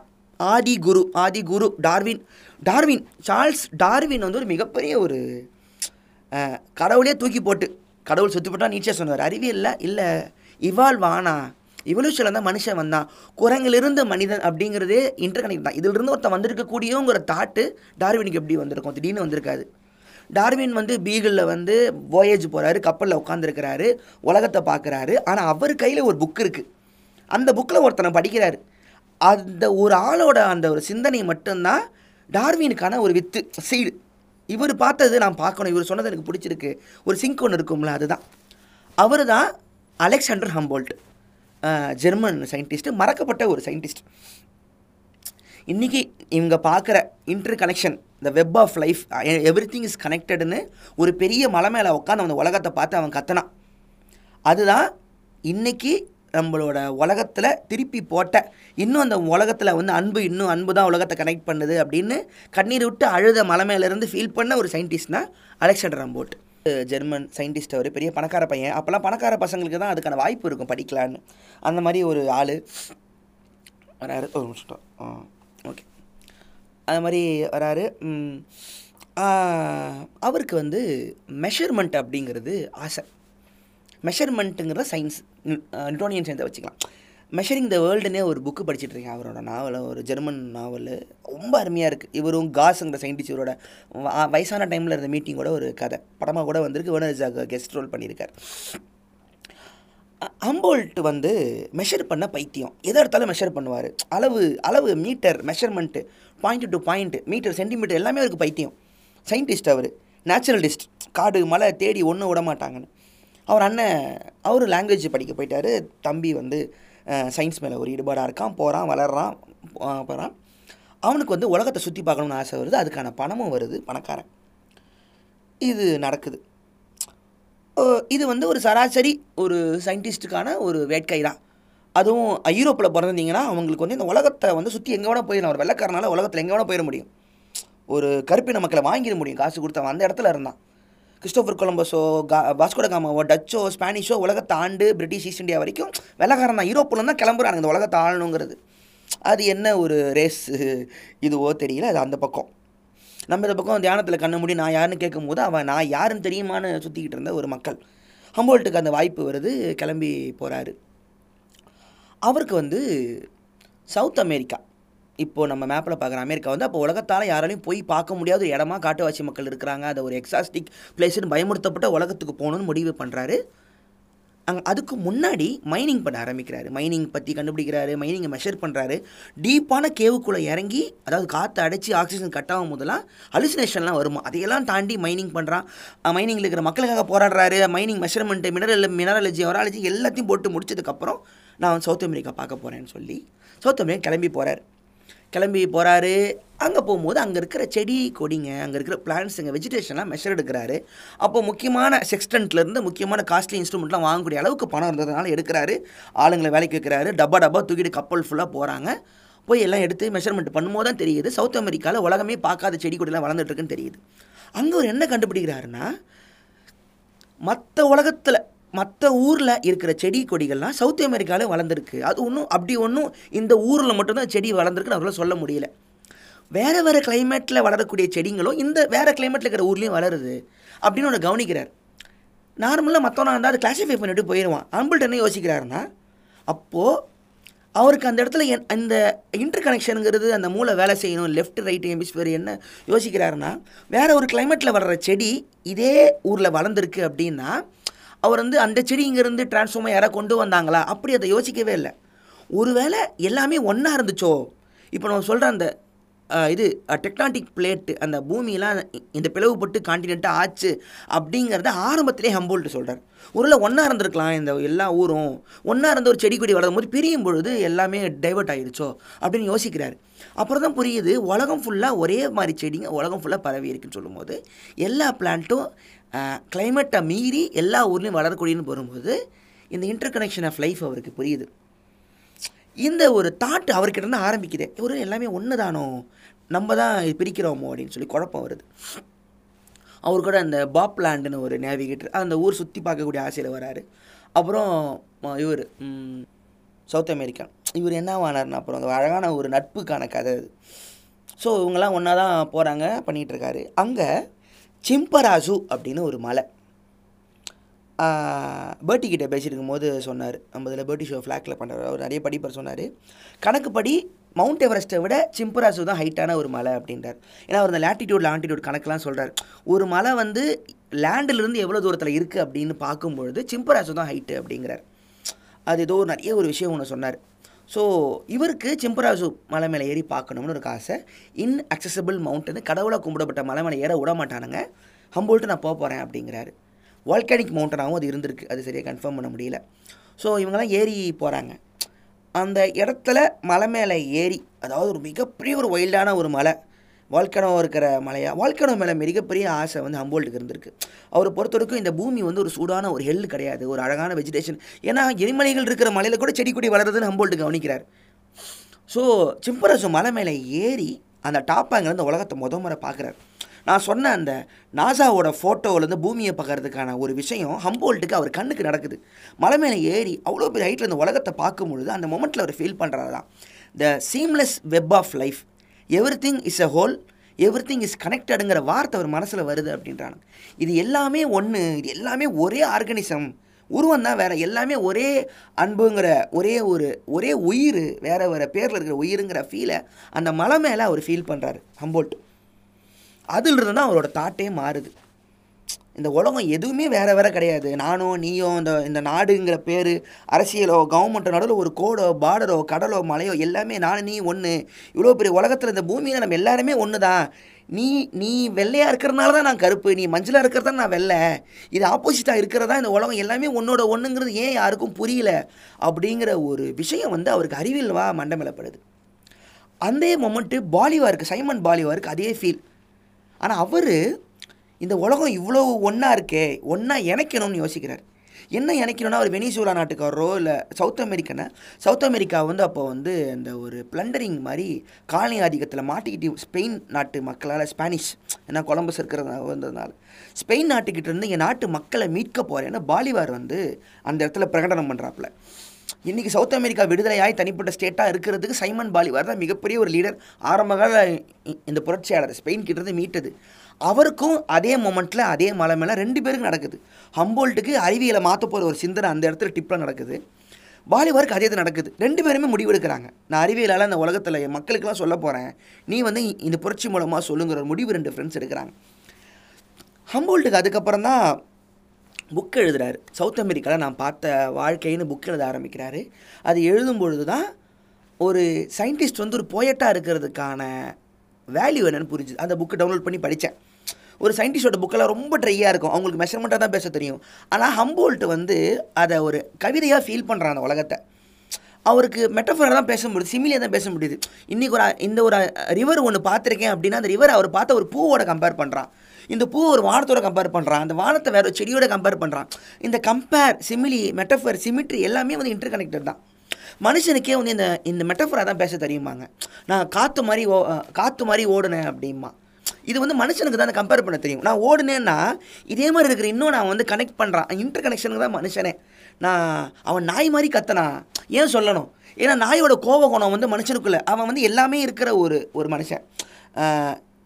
ஆதி குரு ஆதி குரு டார்வின் டார்வின் சார்ல்ஸ் டார்வின் வந்து ஒரு மிகப்பெரிய ஒரு கடவுளே தூக்கி போட்டு கடவுள் சுற்றி போட்டால் நீச்சே சொன்னார். அறிவியல்ல இல்லை இவால்வ் ஆனா இவல்யூஷனில் தான் மனுஷன் வந்தான். குரங்கிலிருந்து மனிதன் அப்படிங்கிறதே இன்டர் கனெக்ட் தான். இதிலிருந்து ஒருத்தன் வந்திருக்கக்கூடியங்கிற தாட்டு டார்வினுக்கு எப்படி வந்திருக்கும்? திடீர்னு வந்திருக்காது. டார்வின் வந்து பீகிளில் வந்து voyage போகிறாரு கப்பலில் உட்காந்துருக்கிறாரு உலகத்தை பார்க்குறாரு. ஆனால் அவர் கையில் ஒரு புக் இருக்குது அந்த புக்கில் ஒருத்தனை படிக்கிறாரு. அந்த ஒரு ஆளோட அந்த ஒரு சிந்தனை மட்டும்தான் டார்வினுக்கான ஒரு வித்து சீடு இவர் பார்த்தது நான் பார்க்கணும். இவர் சொன்னது எனக்கு பிடிச்சிருக்கு. ஒரு சிங்க் ஒன்று இருக்கும்ல அதுதான். அவர் தான் அலெக்சாண்டர் ஹம்போல்ட். ஜெர்மன் சயின்டிஸ்ட்டு மறக்கப்பட்ட ஒரு சயின்டிஸ்ட் இன்றைக்கி இவங்க பார்க்குற interconnection the web of life everything is கனெக்டட்னு ஒரு பெரிய மலை மேலே உட்காந்து அந்த உலகத்தை பார்த்து அவன் கத்தனான். அதுதான் இன்னைக்கு நம்மளோட உலகத்தில் திருப்பி போட்ட இன்னும் அந்த உலகத்தில் வந்து அன்பு இன்னும் அன்பு தான் உலகத்தை கனெக்ட் பண்ணுது அப்படின்னு கண்ணீர் விட்டு அழுத மலை மேலேருந்து ஃபீல் பண்ண ஒரு சயின்டிஸ்ட்னா அலெக்சாண்டர் ரம்போட். ஜெர்மன் சயின்டிஸ்ட் அவர் பெரிய பணக்கார பையன். அப்போல்லாம் பணக்கார பசங்களுக்கு தான் அதுக்கான வாய்ப்பு இருக்கும் படிக்கலான்னு. அந்த மாதிரி ஒரு ஆள். வராரு. ஒரு நிமிஷம். ஓகே அது மாதிரி வராரு. அவருக்கு வந்து மெஷர்மெண்ட் அப்படிங்கிறது ஆசை. மெஷர்மெண்ட்டுங்கிறத சயின்ஸ் நியூட்டோனியன் சயின்ஸை வச்சுக்கலாம். மெஷரிங் த வேர்ல்டுனே ஒரு புக்கு படிச்சுட்டு இருக்கேன் அவரோட நாவல் ஒரு ஜெர்மன் நாவல் ரொம்ப அருமையாக இருக்குது இவரும் காஸுங்கிற சயின்டிஸ்டரோட வயசான டைமில் இருந்த மீட்டிங்கோட ஒரு கதை. படமாக கூட வந்திருக்கு. வேர்னர் கெஸ்ட் ரோல் பண்ணியிருக்கார். அம்போல்ட் வந்து மெஷர் பண்ண பைத்தியம். எதை எடுத்தாலும் மெஷர் பண்ணுவார். அளவு அளவு metre measurement point to point metre centimetre எல்லாமே அவருக்கு பைத்தியம். சயின்டிஸ்ட் அவர். நேச்சுரலிஸ்ட் காடு மலை தேடி ஒன்றும் விட மாட்டாங்கன்னு. அவர் அண்ணன் அவர் லாங்குவேஜ் படிக்க போயிட்டார். தம்பி வந்து சயின்ஸ் மேலே ஒரு ஈடுபாடாக இருக்கான். போகிறான் வளர்றான் போகிறான் அவனுக்கு வந்து உலகத்தை சுற்றி பார்க்கணும்னு ஆசை வருது. அதுக்கான பணமும் வருது பணக்காரன். இது நடக்குது. இது வந்து ஒரு சராசரி ஒரு சயின்டிஸ்ட்டுக்கான ஒரு வேட்கை தான். அதுவும் ஐரோப்பில் பிறந்திருந்தீங்கன்னா அவங்களுக்கு வந்து இந்த உலகத்தை வந்து சுற்றி எங்கே வேணால் போயிடலாம். ஒரு வெள்ளக்காரனால உலகத்தில் எங்கே வேணால் போயிட முடியும். ஒரு கருப்பின மக்களை வாங்கிட முடியும். காசு கொடுத்தவன் அந்த இடத்துல இருந்தான். கிறிஸ்டோபர் கொலம்பஸோ கா வாஸ்கோட காமாவோ டச்சோ ஸ்பானிஷோ உலகத்தை ஆண்டு பிரிட்டிஷ் ஈஸ்ட் இந்தியா வரைக்கும் வெள்ளக்காரன் தான். யூரோப்பில் தான் கிளம்புறாங்க இந்த உலகத்தை ஆளணுங்கிறது. அது என்ன ஒரு ரேஸ் இதுவோ தெரியல. அது அந்த பக்கம். நம்ம இந்த பக்கம் தியானத்தில் கண்ண முடி நான் யாருன்னு கேட்கும்போது அவன் நான் யாருன்னு தெரியுமான்னு சுற்றிக்கிட்டு இருந்த ஒரு மக்கள். ஹம்போல்ட்டுக்கு அந்த வாய்ப்பு வருது. கிளம்பி போகிறாரு அவருக்கு வந்து சவுத் அமெரிக்கா. இப்போது நம்ம மேப்பில் பார்க்குற அமெரிக்கா வந்து அப்போ உலகத்தால் யாராலையும் போய் பார்க்க முடியாத ஒரு இடமா காட்டுவாசி மக்கள் இருக்கிறாங்க. அதை ஒரு எக்ஸாஸ்டிக் பிளேஸ்னு பயமுறுத்தப்பட்ட உலகத்துக்கு போகணும்னு முடிவு பண்ணுறாரு அங்கே அதுக்கு முன்னாடி மைனிங் பண்ண ஆரம்பிக்கிறாரு. மைனிங் பற்றி கண்டுபிடிக்கிறாரு. மைனிங்கை மெஷர் பண்ணுறாரு டீப்பான கேவுக்குள்ளே இறங்கி அதாவது காற்றை அடைச்சி ஆக்சிஜன் கட் ஆகும் போதெல்லாம் அலுசினேஷன்லாம் வருமா? அதையெல்லாம் தாண்டி மைனிங் பண்ணுறான் மைனிங்கில் இருக்கிற மக்களுக்காக போராடுறாரு. Mining measurement mineral mineralogy orology எல்லாத்தையும் போட்டு முடிச்சதுக்கப்புறம் நான் சவுத் அமெரிக்கா பார்க்க போகிறேன்னு சொல்லி சவுத் அமெரிக்கா கிளம்பி போகிறார் கிளம்பி போகிறாரு அங்கே போகும்போது அங்கே இருக்கிற செடி கொடிங்க அங்கே இருக்கிற பிளான்ஸுங்க வெஜிடேஷன்லாம் மெஷர் எடுக்கிறாரு. அப்போ முக்கியமான செக்ஸ்டன்ட்லேருந்து முக்கியமான காஸ்ட்லி இன்ஸ்ட்ருமெண்ட்லாம் வாங்கக்கூடிய அளவுக்கு பணம் இருந்ததுனால எடுக்கிறாரு. ஆளுங்களை வேலைக்கு வைக்கிறாரு. டப்பா டப்பா தூக்கிட்டு கப்பல் ஃபுல்லாக போகிறாங்க போய் எல்லாம் எடுத்து மெஷர்மெண்ட் பண்ணும்போது தான் தெரியுது. சவுத் அமெரிக்காவில் உலகமே பார்க்காத செடி கொடிலாம் வளர்ந்துட்டு இருக்குன்னு தெரியுது. அங்கே ஒரு என்ன கண்டுபிடிக்கிறாருன்னா மற்ற உலகத்தில் மற்ற ஊரில் இருக்கிற செடி கொடிகள்லாம் சவுத் அமெரிக்காவில் வளர்ந்துருக்கு. அது ஒன்றும் அப்படி ஒன்றும் இந்த ஊரில் மட்டும்தான் செடி வளர்ந்துருக்குன்னு அவரால் சொல்ல முடியல. வேறு வேறு கிளைமேட்டில் வளரக்கூடிய செடிங்களும் இந்த வேறு கிளைமேட்டில் இருக்கிற ஊர்லேயும் வளருது. அப்படின்னு ஒன்று கவனிக்கிறார். நார்மலாக மற்றவனா இருந்தால் அதை கிளாஸிஃபை பண்ணிட்டு போயிடுவான் அம்பிள்ட்ட என்ன யோசிக்கிறாருன்னா அப்போது அவருக்கு அந்த இடத்துல என் அந்த இன்டர் கனெக்ஷனுங்கிறது அந்த மூளை வேலை செய்யணும். லெஃப்ட் ரைட் எம்பிஸ்பியர் என்ன யோசிக்கிறாருன்னா வேறு ஒரு கிளைமேட்டில் வளர்கிற செடி இதே ஊரில் வளர்ந்துருக்கு அப்படின்னா அவர் வந்து அந்த செடி இங்கேருந்து டிரான்ஸ்ஃபார்மாக யாராவது கொண்டு வந்தாங்களா? அப்படி அதை யோசிக்கவே இல்லை. ஒருவேளை எல்லாமே ஒன்றா இருந்துச்சோ? இப்போ நம்ம சொல்கிற அந்த இது டெக்டானிக் பிளேட்டு அந்த பூமியெல்லாம் இந்த பிளவுபட்டு காண்டினெண்ட்டாக ஆச்சு அப்படிங்கிறத ஆரம்பத்திலே ஹம்போல்ட்டு சொல்கிறார் ஒருவேளை ஒன்றா இருந்திருக்கலாம் இந்த எல்லா ஊரும். ஒன்றா இருந்த ஒரு செடி கொடி வளரும் போது பிரியும் பொழுது எல்லாமே டைவர்ட் ஆகிடுச்சோ அப்படின்னு யோசிக்கிறாரு. அப்புறம் தான் புரியுது உலகம் ஃபுல்லாக ஒரே மாதிரி செடிங்க உலகம் ஃபுல்லாக பரவி இருக்குன்னு சொல்லும்போது எல்லா பிளான்ட்டும் கிளைமேட்டை மீறி எல்லா ஊர்லேயும் வளரக்கூடியன்னு வரும்போது இந்த இன்டர் கனெக்ஷன் ஆஃப் லைஃப் அவருக்கு புரியுது. இந்த ஒரு தாட் அவர்கிட்ட இருந்து ஆரம்பிக்குது. ஒரு எல்லாமே ஒன்று தானோ நம்ம தான் பிரிக்கிறோமோ அப்படின்னு சொல்லி குழப்பம் வருது. அவர் கூட அந்த பாப் லேண்டுன்னு ஒரு நேவிகேட்டர் அந்த ஊர் சுற்றி பார்க்கக்கூடிய ஆசையில் வராரு. அப்புறம் இவர் சவுத் அமெரிக்கா இவர் என்ன ஆனார்னா அப்புறம் அந்த அழகான ஒரு நட்புக்கான கதை அது. ஸோ இவங்கெல்லாம் ஒன்றா தான் போகிறாங்க பண்ணிகிட்ருக்காரு. அங்கே சிம்பராசு அப்படின்னு ஒரு மலை. பேர்ட்டி கிட்ட பேசிட்டு இருக்கும்போது சொன்னார். நம்ம இதில் பேர்ட்டி ஷோ ஃப்ளாக்கில் பண்ணுறாரு அவர் நிறைய படிப்பார் சொன்னார். கணக்குப்படி மவுண்ட் எவரெஸ்ட்டை விட சிம்பராசு தான் ஹைட்டான ஒரு மலை அப்படின்றார். ஏன்னா அவர் அந்த லேட்டிடியூட் லாண்டிடியூட் கணக்கெலாம் சொல்கிறார் ஒரு மலை வந்து லேண்டிலிருந்து எவ்வளோ தூரத்தில் இருக்குது அப்படின்னு பார்க்கும்பொழுது சிம்பராசு தான் ஹைட்டு அப்படிங்கிறார். அது ஏதோ ஒரு நிறைய ஒரு விஷயம் ஒன்று சொன்னார். ஸோ இவருக்கு சிம்பராசு மலை மேலே ஏறி பார்க்கணும்னு ஒரு ஆசை. இன் அக்சசபிள் மவுண்டன் கடவுளை கும்பிடப்பட்ட மலை மேலே ஏற விட மாட்டானுங்க. ஹம்போல்ட்டு நான் போக போகிறேன் அப்படிங்கிறாரு. வால்கானிக் மவுண்டனாகவும் அது இருந்திருக்கு. அது சரியாக கன்ஃபார்ம் பண்ண முடியல. ஸோ இவங்கெல்லாம் ஏறி போகிறாங்க அந்த இடத்துல மலை மேலே ஏறி அதாவது ஒரு மிகப்பெரிய ஒரு வைல்டான ஒரு மலை வால்கனோ இருக்கிற மலையாக வால்கனோ மேலே மிகப்பெரிய ஆசை வந்து ஹம்போல்ட்டுக்கு இருந்திருக்கு. அவரை பொறுத்தவரைக்கும் இந்த பூமி வந்து ஒரு சூடான ஒரு ஹெல் கிடையாது ஒரு அழகான வெஜிடேஷன் ஏன்னா எரிமலைகள் இருக்கிற மலையில் கூட செடி கொடி வளருதுன்னு ஹம்போல்ட்டு கவனிக்கிறார். ஸோ சிம்பரசு மலை மேலே ஏறி அந்த டாப்பாங்கிருந்து உலகத்தை முத முறை பார்க்குறாரு. நான் சொன்ன அந்த நாசாவோட ஃபோட்டோவிலேருந்து பூமியை பார்க்கறதுக்கான ஒரு விஷயம் ஹம்போல்ட்டுக்கு அவர் கண்ணுக்கு நடக்குது. மலை மேலே ஏறி அவ்வளோ பெரிய ஹைட்டில் இந்த உலகத்தை பார்க்கும் பொழுது அந்த மொமெண்ட்டில் அவர் ஃபீல் பண்ணுறது தான் the seamless web of life everything is a whole everything is கனெக்டடுங்கிற வார்த்தை அவர் மனசில் வருது அப்படின்றாங்க. இது எல்லாமே ஒன்று இது எல்லாமே ஒரே ஆர்கனிசம் உருவம் தான் வேறு எல்லாமே ஒரே அன்புங்கிற ஒரே ஒரு ஒரே உயிர் வேறு வேறு பேரில் இருக்கிற உயிருங்கிற ஃபீலை அந்த மலை மேலே அவர் ஃபீல் பண்ணுறாரு ஹம்போல்ட். அதிலிருந்து தான் அவரோட தாட்டே மாறுது. இந்த உலகம் எதுவுமே வேற வேறு கிடையாது. நானோ நீயோ இந்த இந்த நாடுங்கிற பேர் அரசியலோ கவர்மெண்ட்டோ நடுவில் ஒரு கோடோ பார்டரோ கடலோ மலையோ எல்லாமே நானும் நீ ஒன்று இவ்வளோ பெரிய உலகத்தில் இந்த பூமியில் நம்ம எல்லாருமே ஒன்று தான் நீ நீ வெள்ளையாக இருக்கிறதுனால தான் நான் கருப்பு நீ மஞ்சளாக இருக்கிறதா நான் வெள்ளை. இது ஆப்போசிட்டாக இருக்கிறதா இந்த உலகம் எல்லாமே ஒன்னோட ஒன்றுங்கிறது ஏன் யாருக்கும் புரியல? அப்படிங்கிற ஒரு விஷயம் வந்து அவருக்கு அறிவியல் மண்டமிலப்படுது. அந்த மொமெண்ட்டு பாலிவாருக்கு சைமன் பாலிவாருக்கு அதே ஃபீல் ஆனால் அவர் இந்த உலகம் இவ்வளோ ஒன்றா இருக்கே ஒன்றா இணைக்கணும்னு யோசிக்கிறார். என்ன இணைக்கணும்னா அவர் வெனிசூலா நாட்டுக்காரரோ இல்லை சவுத் அமெரிக்கனை? சவுத் அமெரிக்கா வந்து அப்போ வந்து இந்த ஒரு பிளண்டரிங் மாதிரி காலனி ஆதிக்கத்தில் மாட்டிக்கிட்டு ஸ்பெயின் நாட்டு மக்களால் ஸ்பானிஷ் ஏன்னா கொலம்பஸ் இருக்கிறது வந்ததுனால. ஸ்பெயின் நாட்டுக்கிட்ட இருந்து என் நாட்டு மக்களை மீட்க போகிறேன்னு பாலிவார் வந்து அந்த இடத்துல பிரகடனம் பண்ணுறாப்புல இன்றைக்கி சவுத் அமெரிக்கா விடுதலையாய் தனிப்பட்ட ஸ்டேட்டாக இருக்கிறதுக்கு சைமன் பாலிவார் தான் மிகப்பெரிய ஒரு லீடர். ஆரம்பகால இ- இந்த புரட்சியாளர் ஸ்பெயின் கிட்டேருந்து மீட்டது. அவருக்கும் அதே மொமெண்ட்டில் அதே மலை மேலே ரெண்டு பேருக்கும் நடக்குது. ஹம்போல்ட்டுக்கு அறிவியலை மாற்ற போகிற ஒரு சிந்தனை அந்த இடத்துல டிப்பில் நடக்குது. பாலிவாருக்கு அதே இது நடக்குது. ரெண்டு பேருமே முடிவெடுக்கிறாங்க. நான் அறிவியலால் அந்த உலகத்தில் மக்களுக்கெல்லாம் சொல்ல போகிறேன் நீ வந்து இந்த புரட்சி மூலமாக சொல்லுங்கிற ஒரு முடிவு ரெண்டு ஃப்ரெண்ட்ஸ் எடுக்கிறாங்க. ஹம்போல்ட்டுக்கு அதுக்கப்புறம் தான் புக் எழுதுகிறாரு சவுத் அமெரிக்காவில் நான் பார்த்த வாழ்க்கைன்னு புக் எழுத ஆரம்பிக்கிறாரு. அது எழுதும் பொழுது தான் ஒரு சயின்டிஸ்ட் வந்து ஒரு போயட்டாக இருக்கிறதுக்கான வேல்யூ என்னன்னு புரிஞ்சுது. அந்த புக்கு டவுன்லோட் பண்ணி படித்தேன் ஒரு சயின்டிஸ்டோட புக்கெல்லாம் ரொம்ப ட்ரையாக இருக்கும். அவங்களுக்கு மெஷர்மெண்ட்டாக தான் பேச தெரியும். ஆனால் ஹம்போல்ட்டு வந்து அதை ஒரு கவிதையாக ஃபீல் பண்ணுறான் அந்த உலகத்தை. அவருக்கு மெட்டஃபராக தான் பேச முடியுது. சிமிலியாக தான் பேச முடியுது. இன்றைக்கி ஒரு இந்த ஒரு ரிவர் ஒன்று பார்த்துருக்கேன் அப்படின்னா அந்த ரிவர் அவர் பார்த்த ஒரு பூவோட கம்பேர் பண்ணுறான் இந்த பூ ஒரு வானத்தோட கம்பேர் பண்ணுறான் அந்த வானத்தை வேற ஒரு செடியோட கம்பேர் பண்ணுறான் இந்த கம்பேர் சிமிலி மெட்டஃபர் சிமிட்ரி எல்லாமே வந்து இன்டர் கனெக்டட் தான். மனுஷனுக்கே வந்து இந்த இந்த மெட்டஃபராக தான் பேச தெரியுமாங்க? நான் காற்று மாதிரி ஓ காற்று மாதிரி ஓடுனேன் அப்படிமா. இது வந்து மனுஷனுக்கு தான் கம்பேர் பண்ண தெரியும். நான் ஓடுனேன்னா இதே மாதிரி இருக்கிற இன்னும் நான் வந்து கனெக்ட் பண்ணுறான் இன்டர் கனெக்ஷனுக்கு தான் மனுஷனே. நான் அவன் நாய் மாதிரி கத்தனா ஏன் சொல்லணும்? ஏன்னா நாயோட கோப குணம் வந்து மனுஷனுக்குள்ளே அவன் வந்து எல்லாமே இருக்கிற ஒரு ஒரு மனுஷன்.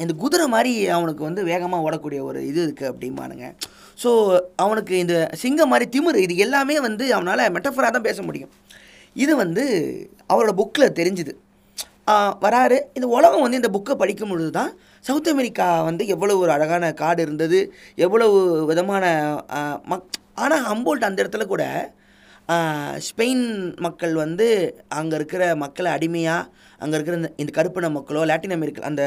இந்த குதிரை மாதிரி அவனுக்கு வந்து வேகமாக ஓடக்கூடிய ஒரு இது இருக்குது அப்படிம்பானுங்க. ஸோ அவனுக்கு இந்த சிங்கம் மாதிரி திமிர் இது எல்லாமே வந்து அவனால் மெட்டஃபராக தான் பேச முடியும். இது வந்து அவரோட புக்கில் தெரிஞ்சுது. வராரு. இந்த உலகம் வந்து இந்த புக்கை படிக்கும் பொழுது தான் சவுத் அமெரிக்கா வந்து எவ்வளோ ஒரு அழகான காடு இருந்தது எவ்வளவு விதமான மக் ஆனால் ஹம்போல்ட் அந்த இடத்துல கூட ஸ்பெயின் மக்கள் வந்து அங்கே இருக்கிற மக்களை அடிமையாக அங்கே இருக்கிற இந்த இந்த கருப்பின மக்களோ லாட்டின் அமெரிக்கா அந்த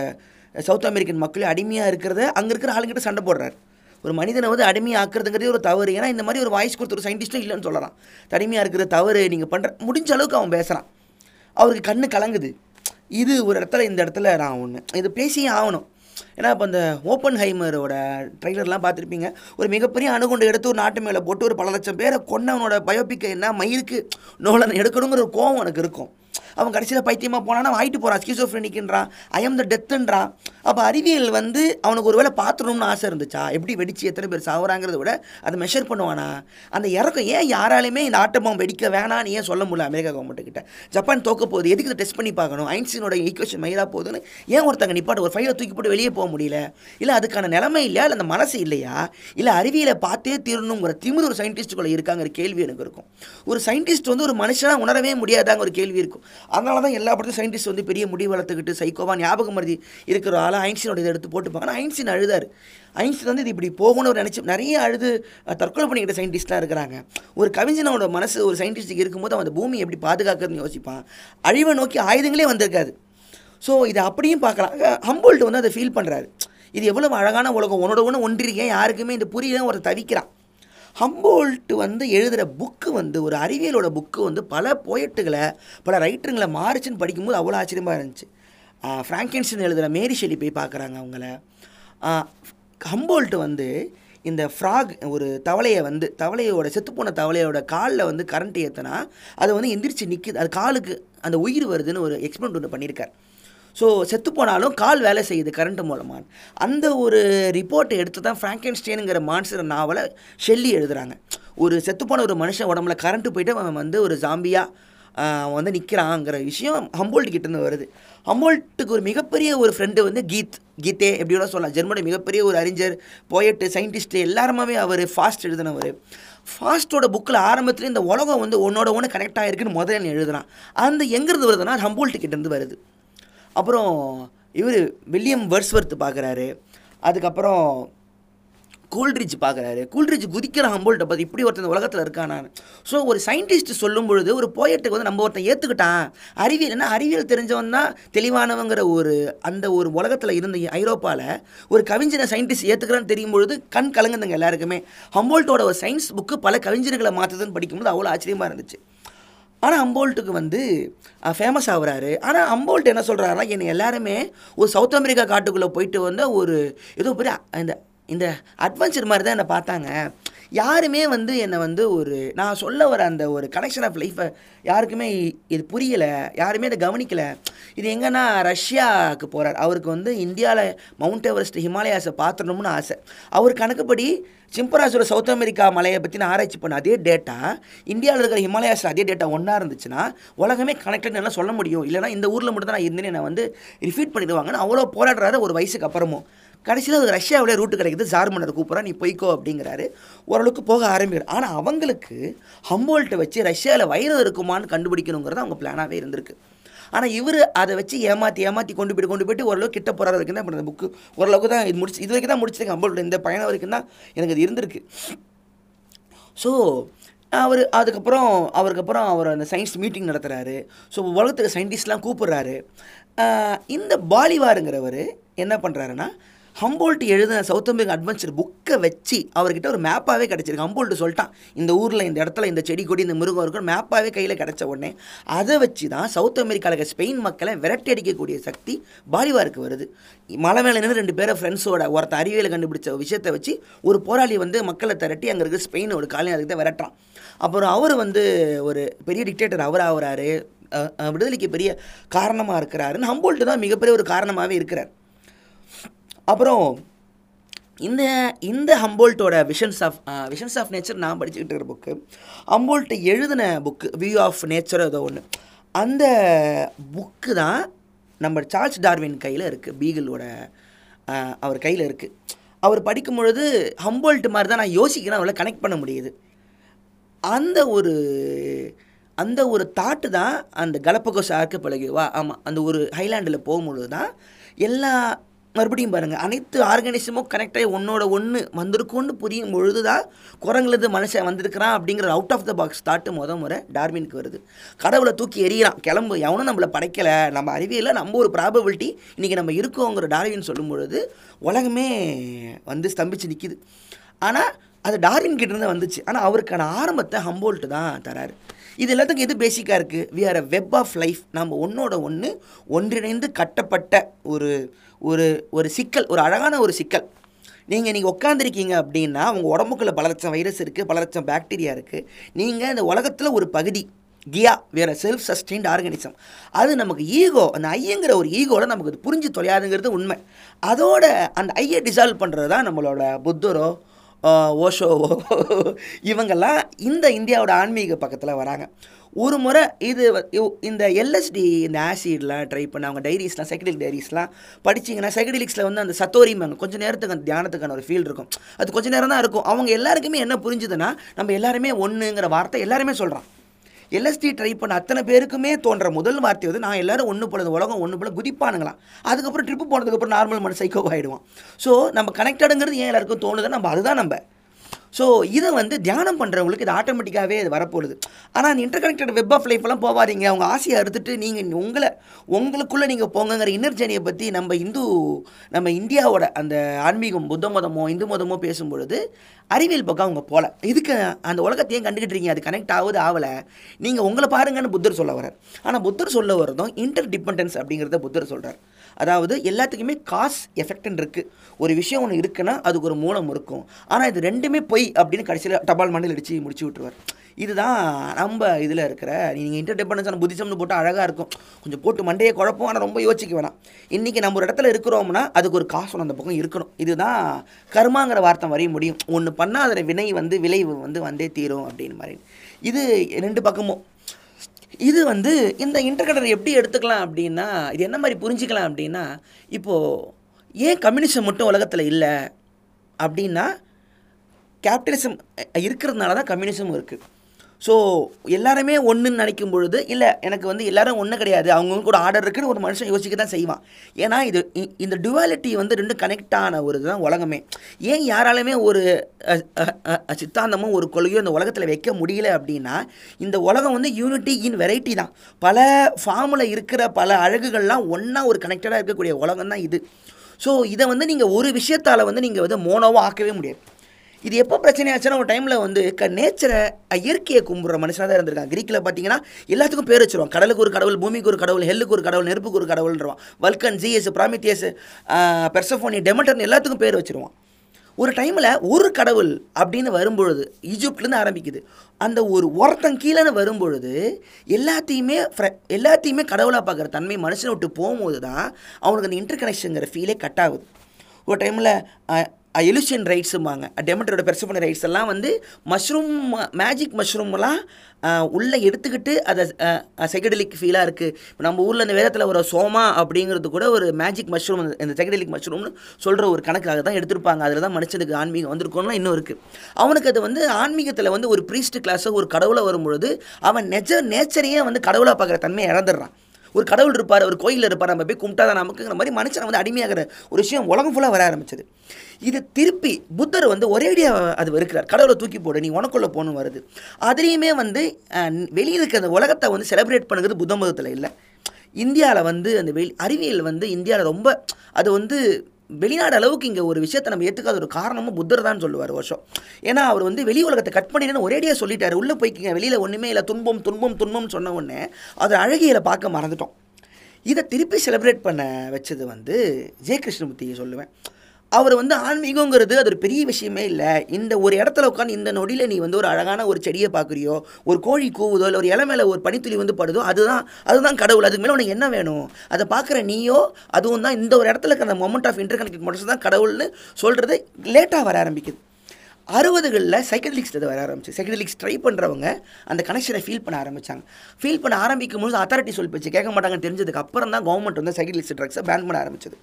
சவுத் அமெரிக்கன் மக்களே அடிமையாக இருக்கிறத அங்கே இருக்கிற ஆளுங்கிட்ட சண்டை போடுறாரு. ஒரு மனிதனை வந்து அடிமையாக ஆக்குறதுங்கிறதே ஒரு தவறு. ஏன்னா இந்த மாதிரி ஒரு வாய்ஸ் கொடுத்த ஒரு சயின்டிஸ்ட்டும் இல்லைன்னு சொல்லலாம். தனிமையாக இருக்கிற தவறு நீங்கள் பண்ணுற முடிஞ்ச அளவுக்கு அவன் பேசுகிறான் அவருக்கு கண்ணு கலங்குது. இது ஒரு இடத்துல இந்த இடத்துல நான் ஒன்று இது பேசியே ஆகணும். ஏன்னா இப்போ இந்த ஓப்பன் ஹைமரோட ட்ரைலர்லாம் பார்த்துருப்பீங்க. ஒரு மிகப்பெரிய அணுகுண்டு எடுத்து ஒரு நாட்டு மேலே போட்டு ஒரு பல லட்சம் பேரை கொன்னவனோட பயோபிக்கை என்ன மயிருக்கு நோலன் எடுக்கணுங்கிற ஒரு கோவம் எனக்கு இருக்கும். அவன் கடைசியில் பைத்தியமாக போனான்னா அவன் ஆயிட்டு போகிறான் ஸ்கிசோஃப்ரெனிக்ன்றான் ஐ எம் த டெத்துன்றான் அப்போ அறிவியல் வந்து அவனுக்கு ஒரு வேளை பார்த்துடணும்னு ஆசை இருந்துச்சா? எப்படி வெடிச்சு எத்தனை பேர் சாகுறாங்கிறத விட அதை மெஷர் பண்ணுவானா? அந்த இறக்கம் ஏன் யாராலையுமே இந்த ஆட்டமாக வெடிக்க வேணான்னு ஏன் சொல்ல முடியல அமெரிக்கா கவர்மெண்ட் கிட்ட? ஜப்பான் தோக்க போகுது எதுக்கு இதை டெஸ்ட் பண்ணி பார்க்கணும்? ஐன்ஸ்டீனோட ஈக்குவேஷன் மயிரா போகுதுன்னு ஏன் ஒருத்தங்க நிப்பாட்டு ஒரு ஃபைலை தூக்கி போட்டு வெளியே போக முடியல? இல்லை அதுக்கான நிலைமை இல்லையா? இல்லை அந்த மனசு இல்லையா? இல்லை அறிவியலை பார்த்தே தீரணுங்கிற திமிரு ஒரு சயின்டிஸ்ட்டுக்குள்ள இருக்காங்கிற கேள்வி எனக்கு இருக்கும். ஒரு சயின்டிஸ்ட் வந்து ஒரு மனுஷனாக உணரவே முடியாதாங்க ஒரு கேள்வி இருக்கும். அதனால தான் எல்லா படத்தையும் சயின்டிஸ்ட் வந்து பெரிய முடிவு வளர்த்துக்கிட்டு சைக்கோவா ஞாபகம் மருதி இருக்கிற ஆள் ஐன்ஸ்டீனோட இதை எடுத்து போட்டுப்பாங்க ஆனால் ஐன்ஸ்டீன் அழுதார். ஐன்ஸ்டீன் வந்து இது இப்படி போகணும்னு நினச்சி நிறைய அழுது தற்கொலை பண்ணிக்கிட்ட சயின்டிஸ்ட்லாம் இருக்கிறாங்க. ஒரு கவிஞனோட மனசு ஒரு சயின்டிஸ்ட்டுக்கு இருக்கும்போது அவன் அந்த பூமியை எப்படி பாதுகாக்கிறதுன்னு யோசிப்பான். அழிவை நோக்கி ஆயுதங்களே வந்திருக்காது. ஸோ இதை அப்படியும் பார்க்கலாம். ஹம்போல்ட் வந்து அதை ஃபீல் பண்ணுறாரு இது எவ்வளோ அழகான உலகம். உன்னோட ஒன்று ஒன்றிருக்கேன் யாருக்குமே இந்த புரியல ஒரு தவிக்கிறான். ஹம்போல்ட் வந்து எழுதுகிற புக்கு வந்து ஒரு அறிவியலோட புக்கு வந்து பல போயட்டுகளை பல ரைட்டருங்களை மாறிச்சுன்னு படிக்கும்போது அவ்வளோ ஆச்சரியமாக இருந்துச்சு. ஃப்ராங்கென்ஸ்டன் எழுதுகிற மேரி ஷெலி போய் பார்க்குறாங்க அவங்கள. ஹம்போல்ட் வந்து இந்த ஃப்ராக் ஒரு தவளையை வந்து தவளையோட செத்துப்போன தவளையோட காலில் வந்து கரண்ட் ஏற்றினா அது வந்து எந்திரிச்சு நிற்குது அது காலுக்கு அந்த உயிர் வருதுன்னு ஒரு எக்ஸ்பெரிமெண்ட் ஒன்று பண்ணியிருக்கார் ஸோ செத்து போனாலும் கால் வேலை செய்யுது கரண்ட் மூலமாக அந்த ஒரு ரிப்போர்ட்டை எடுத்து தான் ஃப்ராங்கன்ஸ்டேனுங்கிற மான்ஸ்டர் நாவலை ஷெல்லி எழுதுகிறாங்க ஒரு செத்துப்போன ஒரு மனுஷன் உடம்புல கரண்ட்டு போயிட்டு அவன் வந்து ஒரு ஜாம்பியாக அவன் வந்து நிற்கிறாங்கிற விஷயம் ஹம்போல்ட் கிட்டேருந்து வருது. ஹம்போல்ட்டுக்கு ஒரு மிகப்பெரிய ஒரு ஃப்ரெண்டு வந்து கீத் கீத்தே எப்படி சொல்லலாம். ஜெர்மனி மிகப்பெரிய ஒரு அறிஞர் போயட்டு சயின்டிஸ்ட்டு எல்லாருமே அவர் ஃபாஸ்ட் எழுதினவர். ஃபாஸ்ட்டோட புக்கில் ஆரம்பத்தில் இந்த உலகம் வந்து ஒன்னோட ஒன்று கனெக்ட் ஆகிருக்குன்னு முதல்ல எழுதுகிறான் அந்த எங்கேருந்து வருதுன்னா ஹம்போல்ட்டு கிட்டேருந்து வருது. அப்புறம் இவர் வில்லியம் வர்ஸ்வர்த் பார்க்குறாரு அதுக்கப்புறம் கூல்ட்ரிட்ஜ் பார்க்குறாரு கூல்ட்ரிட்ஜ் குதிக்கிற ஹம்போல்ட்டை பார்த்து இப்படி ஒருத்தன் இந்த உலகத்தில் இருக்கானான்னு ஸோ ஒரு சயின்டிஸ்ட் சொல்லும் பொழுது ஒரு போயட்டுக்கு வந்து நம்ம ஒருத்தன் ஏற்றுக்கிட்டான் அறிவியல் என்ன? அறிவியல் தெரிஞ்சவன் தான் தெளிவானவங்கிற ஒரு அந்த ஒரு உலகத்தில் இருந்த ஐரோப்பாவில் ஒரு கவிஞனை சயின்டிஸ்ட் ஏற்றுக்கிறான்னு தெரியும் பொழுது கண் கலங்குதுங்க எல்லாருக்குமே. ஹம்போல்ட்டோட ஒரு சயின்ஸ் புக்கு பல கவிஞர்களை மாற்றுதுன்னு படிக்கும்போது அவ்வளோ ஆச்சரியமாக இருந்துச்சு. ஆனால் அம்போல்ட்டுக்கு வந்து ஃபேமஸ் ஆகுறாரு. ஆனால் அம்போல்ட் என்ன சொல்கிறாருன்னா என்னை எல்லாருமே ஒரு சவுத் அமெரிக்கா காட்டுக்குள்ளே போயிட்டு வந்த ஒரு ஏதோ பெரிய இந்த இந்த அட்வென்ச்சர் மாதிரி தான் என்னை பார்த்தாங்க. யாருமே வந்து என்னை வந்து ஒரு நான் சொல்ல வர அந்த ஒரு கனெக்ஷன் ஆஃப் லைஃப்பை யாருக்குமே இது புரியலை யாருமே இதை கவனிக்கலை. இது எங்கன்னா ரஷ்யாவுக்கு போகிறார் அவருக்கு வந்து இந்தியாவில் மவுண்ட் எவரெஸ்ட் ஹிமாலயாஸை பார்த்துடணும்னு ஆசை. அவர் கணக்குப்படி சிம்பராசுர சவுத் அமெரிக்கா மலையை பற்றின ஆராய்ச்சி பண்ண அதே டேட்டா இந்தியாவில் இருக்கிற ஹிமாலயாஸ் அதே டேட்டா ஒன்றா இருந்துச்சுன்னா உலகமே கனெக்டட் எல்லாம் சொல்ல முடியும். இல்லைனா இந்த ஊரில் மட்டும் தான் நான் இருந்தேன்னு என்னை வந்து ரிஃபீட் பண்ணிடுவாங்கன்னு அவ்வளோ போராடுறாரு ஒரு வயசுக்கு அப்புறமும். கடைசியில் அது ரஷ்யாவிலே ரூட்டு கிடைக்குது. ஜார் மன்னர் கூப்பிட்றா நீ போய்க்கோ அப்படிங்கிறாரு. ஓரளவுக்கு போக ஆரம்பிக்கிறார். ஆனால் அவங்களுக்கு ஹம்போல்ட்டை வச்சு ரஷ்யாவில் வைரம் இருக்குமான்னு கண்டுபிடிக்கணுங்கிறது அவங்க பிளானாகவே இருந்திருக்கு. ஆனால் இவர் அதை வச்சு ஏமாற்றி ஏமாற்றி கொண்டு போயிட்டு கொண்டு போயிட்டு ஓரளவு கிட்ட போகிறாரு வரைக்கும் தான் புக்கு ஓரளவுக்கு தான் இது முடிச்சு இது வரைக்கும் தான் முடிச்சிருக்கேன். ஹம்போல்ட் இந்த பயணம் வரைக்கும் தான் எனக்கு அது இருந்திருக்கு. ஸோ அவர் அதுக்கப்புறம் அவருக்கு அப்புறம் அவர் அந்த சயின்ஸ் மீட்டிங் நடத்துகிறாரு ஸோ உலகத்துக்கு சயின்டிஸ்ட்லாம் கூப்பிட்றாரு. இந்த பாலிவாருங்கிறவர் என்ன பண்ணுறாருன்னா ஹம்போல்ட் எழுதின சவுத் அமெரிக்கன் அட்வென்ச்சர் புக்கை வச்சு அவர்கிட்ட ஒரு மேப்பாகவே கிடச்சிருக்கு. ஹம்போல்ட் சொல்லிட்டான் இந்த ஊரில் இந்த இடத்துல இந்த செடி கொடி இந்த மிருகம் இருக்கும் மேப்பாகவே கையில் கிடச்ச உடனே அதை வச்சு தான் சவுத் அமெரிக்காவில் இருக்க ஸ்பெயின் மக்களை விரட்டி அடிக்கக்கூடிய சக்தி பாலிவாருக்கு வருது. மலை மேலே நின்று ரெண்டு பேரை ஃப்ரெண்ட்ஸோட ஒருத்த அறிவியல் கண்டுபிடிச்ச விஷயத்தை வச்சு ஒரு போராளி வந்து மக்களை திரட்டி அங்கே இருக்கிற ஸ்பெயின் ஒரு காலையும் அதுக்கு தான் விரட்டுறான். அப்புறம் அவர் வந்து ஒரு பெரிய டிக்டேட்டர் அவர் ஆகுறாரு. விடுதலைக்கு பெரிய காரணமாக இருக்கிறாருன்னு ஹம்போல்ட்டு தான் மிகப்பெரிய ஒரு காரணமாகவே இருக்கிறார். அப்புறம் இந்த இந்த ஹம்போல்ட்டோட visions of visions of nature நான் படிச்சுக்கிட்டு இருக்கிற புக்கு ஹம்போல்ட் எழுதின புக்கு வியூ ஆஃப் நேச்சர் ஏதோ ஒன்று அந்த புக்கு தான் நம்ம சார்ஜ் டார்வின் கையில் இருக்குது பீகிளோட அவர் கையில் இருக்குது அவர் படிக்கும் பொழுது ஹம்போல்ட் மாதிரி தான் நான் யோசிக்கிறேன் அவளை கனெக்ட் பண்ண முடியுது. அந்த ஒரு அந்த ஒரு தாட்டு தான் அந்த கலப்பகோஸ் ஆர்க்கு பழகுவா ஆமாம் அந்த ஒரு ஹைலாண்டில் போகும்பொழுது தான் எல்லா மறுபடியும் பாருங்கள் அனைத்து ஆர்கானிசமும் கனெக்டாகி ஒன்னோட ஒன்று வந்திருக்கும்னு புரியும் பொழுது தான் குரங்குலது மனுஷன் வந்திருக்கிறான் அப்படிங்கிற out of the box thought முத முறை டார்வினுக்கு வருது. கடவுளை தூக்கி எறிகிறான் கிளம்பு. எவனும் நம்மளை படைக்கலை. நம்ம அறிவியலில் நம்ம ஒரு ப்ராபபிலிட்டி இன்றைக்கி நம்ம இருக்கோங்கிற டார்வின் சொல்லும் பொழுது உலகமே வந்து ஸ்தம்பிச்சு நிற்கிது ஆனால் அது டார்வின் கிட்டேருந்து வந்துச்சு. ஆனால் அவருக்கான ஆரம்பத்தை ஹம்போல்ட்டு தான் தராரு. இது எல்லாத்துக்கும் எது பேசிக்காக இருக்குது we are a web of life நம்ம ஒன்றோட ஒன்று ஒன்றிணைந்து கட்டப்பட்ட ஒரு ஒரு ஒரு சிக்கல் ஒரு அழகான ஒரு சிக்கல். நீங்கள் நீங்கள் உட்காந்துருக்கீங்க அப்படின்னா உங்கள் உடம்புக்குள்ள பல லட்சம் வைரஸ் இருக்குது பல லட்சம் பாக்டீரியா இருக்குது நீங்கள் இந்த உலகத்தில் ஒரு பகுதி கியா வேறு செல்ஃப் சஸ்டெயின்ட் ஆர்கானிசம் அது நமக்கு ஈகோ அந்த ஐயங்கிற ஒரு ஈகோவில் நமக்கு அது புரிஞ்சு தொலையாதுங்கிறது உண்மை. அதோட அந்த ஐயை டிசால்வ் பண்ணுறது தான் நம்மளோட புத்தரோ ஓஷோவோ இவங்கெல்லாம் இந்த இந்தியாவோட ஆன்மீக பக்கத்தில் வராங்க. ஒரு முறை இது இந்த எல்எஸ்டி இந்த ஆசிட்லாம் ட்ரை பண்ண அவங்க டைரிஸ்லாம் சைக்கடிக் டைரிஸ்லாம் படிச்சிங்கன்னா சைக்கடிலிக்ஸில் வந்து அந்த சத்தோரிம்பாங்க கொஞ்சம் நேரத்துக்கு அந்த தியானத்துக்கான ஒரு ஃபீல் இருக்கும். அது கொஞ்சம் நேரம் தான் இருக்கும். அவங்க எல்லாருக்குமே என்ன புரிஞ்சுதுன்னா நம்ம எல்லாருமே ஒன்றுங்கிற வார்த்தை எல்லாருமே சொல்கிறான் எல்எஸ்டி ட்ரை பண்ண அத்தனை பேருக்குமே தோன்ற முதல் வார்த்தை வந்து நான் எல்லாரும் ஒன்று போல உலகம் ஒன்று போல குதிப்பானுங்களாம். அதுக்கப்புறம் ட்ரிப்பு போனதுக்கப்புறம் நார்மல் மனு சைக்கோ ஆகிடுவோம் ஸோ நம்ம கனெக்டடுங்கிறது ஏன் எல்லாருக்கும் தோணுது நம்ம அதுதான் நம்ம. ஸோ இதை வந்து தியானம் பண்ணுறவங்களுக்கு இது ஆட்டோமேட்டிக்காகவே இது வரப்போகுது. ஆனால் அந்த இன்டர் கனெக்டட் வெப் ஆஃப் லைஃப்லாம் போகாதீங்க அவங்க ஆசையை அறுத்துட்டு நீங்கள் உங்களை உங்களுக்குள்ளே நீங்கள் போங்கங்கிற இன்னர் ஜேர்னியை பற்றி நம்ம இந்து நம்ம இந்தியாவோட அந்த ஆன்மீகம் புத்த மதமோ இந்து மதமோ பேசும்பொழுது அறிவியல் பக்கம் அவங்க போகல இதுக்கு அந்த உலகத்தையும் கண்டுக்கிட்டு இருக்கீங்க. அது கனெக்ட் ஆகுது ஆகலை. நீங்கள் உங்களை பாருங்கன்னு புத்தர் சொல்ல வர்றார். ஆனால் புத்தர் சொல்ல வரதும் இன்டர் டிபெண்டன்ஸ் அப்படிங்கிறத புத்தர் சொல்கிறார் அதாவது எல்லாத்துக்குமே காஸ் எஃபெக்ட்னு இருக்குது ஒரு விஷயம் ஒன்று இருக்குன்னா அதுக்கு ஒரு மூலம் இருக்கும். ஆனால் இது ரெண்டுமே பொய் அப்படின்னு கடைசியில் டபால் மண்டில் அடித்து முடிச்சு விட்டுருவார். இதுதான் நம்ம இதில் இருக்கிற நீங்கள் இன்டர்டிபெண்டன்ஸான புத்திசம்னு போட்டால் அழகாக இருக்கும். கொஞ்சம் போட்டு மண்டையை குழப்பம் ஆனால் ரொம்ப யோசிக்க வேணாம். இன்றைக்கி நம்ம ஒரு இடத்துல இருக்கிறோம்னா அதுக்கு ஒரு காசு அந்த பக்கம் இருக்கணும். இதுதான் கர்மாங்கிற வார்த்தை வரைய முடியும். ஒன்று பண்ணால் அதில் வினை வந்து விளைவு வந்து வந்தே தீரும் அப்படின்னு மாதிரி. இது ரெண்டு பக்கமும். இது வந்து இந்த இன்டர்கடரை எப்படி எடுத்துக்கலாம் அப்படின்னா இது என்ன மாதிரி புரிஞ்சுக்கலாம் அப்படின்னா இப்போது ஏன் கம்யூனிசம் மட்டும் உலகத்தில் இல்லை அப்படின்னா கேபிட்டலிசம் இருக்கிறதுனால தான் கம்யூனிசமும் இருக்குது ஸோ எல்லாருமே ஒன்றுன்னு நினைக்கும் பொழுது இல்லை எனக்கு வந்து எல்லாரும் ஒன்று கிடையாது. அவங்கவுங்க கூட ஆர்டர் இருக்குன்னு ஒரு மனுஷன் யோசிக்க தான் செய்வான். ஏன்னா இது இ- இந்த டுவாலிட்டி வந்து ரெண்டு கனெக்ட் ஆன ஒரு இதுதான் உலகமே. ஏன் யாராலுமே ஒரு சித்தாந்தமும் ஒரு கொள்கையும் இந்த உலகத்தில் வைக்க முடியல அப்படின்னா இந்த உலகம் வந்து யூனிட்டி இன் வெரைட்டி தான். பல ஃபார்மில் இருக்கிற பல அழகுகள்லாம் ஒன்றா ஒரு கனெக்டடாக இருக்கக்கூடிய உலகம் தான் இது. ஸோ இதை வந்து நீங்கள் ஒரு விஷயத்தால் வந்து நீங்கள் வந்து மோனோவாக ஆக்கவே முடியாது. இது எப்போ பிரச்சனை ஆச்சுன்னா ஒரு டைமில் வந்து க நேச்சரை இயற்கையை கும்பிட்ற மனுஷனாக தான் இருந்திருக்காங்க. கிரீக்கில் பார்த்தீங்கன்னா எல்லாத்துக்கும் பேர் வச்சிருவான் கடலுக்கு ஒரு கடவுள் பூமிக்கு ஒரு கடவுள் ஹெல்லுக்கு ஒரு கடவுள் நெருப்புக்கு ஒரு கடவுள்ன்றவான். வல்கன் ஜிஎஸ் பிராமித்தியஸ் பெர்சஃபோனி டெமட்டர்னு எல்லாத்துக்கும் பேர் வச்சிருவான். ஒரு டைமில் ஒரு கடவுள் அப்படின்னு வரும்பொழுது ஈஜிப்ட்லேருந்து ஆரம்பிக்குது. அந்த ஒரு ஒருத்தன் கீழேன்னு வரும்பொழுது எல்லாத்தையுமே எல்லாத்தையுமே கடவுளாக பார்க்குற தன்மை மனுஷனை விட்டு போகும்போது தான் அவனுக்கு அந்த இன்டர் கனெக்ஷனுங்கிற ஃபீலே கட் ஆகுது. ஒரு டைமில் எலுஷியன் ரைட்ஸும்பாங்க டெமட்டரோட பெர்சபன ரைட்ஸ் எல்லாம் வந்து மஷ்ரூம் மேஜிக் மஷ்ரூம்லாம் உள்ளே எடுத்துக்கிட்டு அதை செகடலிக் ஃபீலாக இருக்குது இப்போ நம்ம ஊரில் இந்த வேதத்தில் ஒரு சோமா அப்படிங்கிறது கூட ஒரு மேஜிக் மஷ்ரூம் இந்த செகடலிக் மஷ்ரூம்னு சொல்கிற ஒரு கணக்காக தான் எடுத்திருப்பாங்க. அதில் தான் மனுஷனுக்கு ஆன்மீகம் வந்திருக்கோம்லாம் இன்னும் இருக்குது அவனுக்கு அது வந்து ஆன்மீகத்தில் வந்து ஒரு ப்ரீஸ்ட் கிளாஸோ ஒரு கடவுளை வரும்பொழுது அவன் நெஜ நேச்சரையே வந்து கடவுளாக பார்க்குற தன்மையை இழந்துடுறான். ஒரு கடவுள் இருப்பார் ஒரு கோயிலில் இருப்பார் நம்ம போய் கும்பிட்டா தான் நமக்குங்கிற மாதிரி மனுஷனை வந்து அடிமையாகிற ஒரு விஷயம் உலகம் ஃபுல்லாக வர ஆரம்பிச்சது. இது திருப்பி புத்தர் வந்து ஒரேடியாக அது இருக்கிறார் கடவுளை தூக்கி போடு நீ உனக்குள்ளே போகணும் வருது. அதுலேயுமே வந்து வெளியில் இருக்கிற அந்த உலகத்தை வந்து செலிப்ரேட் பண்ணுறது புத்த மதத்தில் இல்லை. இந்தியாவில் வந்து அந்த வெளி அறிவியல் வந்து இந்தியாவில் ரொம்ப அது வந்து வெளிநாடு அளவுக்கு இங்கே ஒரு விஷயத்தை நம்ம ஏற்றுக்காத ஒரு காரணமும் புத்தர் தான் சொல்லுவார் வருஷம் ஏன்னா அவர் வந்து வெளி உலகத்தை கட் பண்ணிடுன்னு ஒரேடியாக சொல்லிட்டார். உள்ளே போய்க்கிங்க வெளியில் ஒன்றுமே இல்லை துன்பம் துன்பம் துன்பம் சொன்ன உடனே அது அழகியில் பார்க்க மறந்துட்டோம். இதை திருப்பி செலிப்ரேட் பண்ண வச்சது வந்து ஜெய கிருஷ்ணமூர்த்தியை சொல்லுவேன். அவர் வந்து ஆன்மீகங்கிறது அது ஒரு பெரிய விஷயமே இல்லை. இந்த ஒரு இடத்துல உட்காந்து இந்த நொடியில் நீ வந்து ஒரு அழகான ஒரு செடியை பார்க்குறியோ ஒரு கோழி கூவுதோ இல்லை ஒரு இலை மேலே ஒரு பனித்துளி வந்து படுதோ அதுதான் அதுதான் கடவுள். அதுக்கு மேலே உனக்கு என்ன வேணும்? அதை பார்க்குற நீயோ அதுவும் தான் இந்த ஒரு இடத்துல இருக்கிற அந்த மொமெண்ட் ஆஃப் இன்டர் கனெக்ட் மட்டும் தான் கடவுள்னு சொல்கிறது லேட்டாக வர ஆரம்பிக்குது. அறுபதுகளில் சைக்கடலிக்ஸ் இது வர ஆரம்பிச்சு. சைக்கடலிக்ஸ் ட்ரை பண்ணுறவங்க அந்த கனெக்ஷனை ஃபீல் பண்ண ஆரம்பித்தாங்க ஃபீல் பண்ண ஆரம்பிக்கும் போது அத்தாரிட்டி சொல் பேச்சு கேட்க மாட்டாங்கன்னு தெரிஞ்சதுக்கு அப்புறம் தான் கவர்மெண்ட் வந்து சைக்கடலிக்ஸ் ட்ரக்ஸை பேன் பண்ண ஆரம்பிச்சது.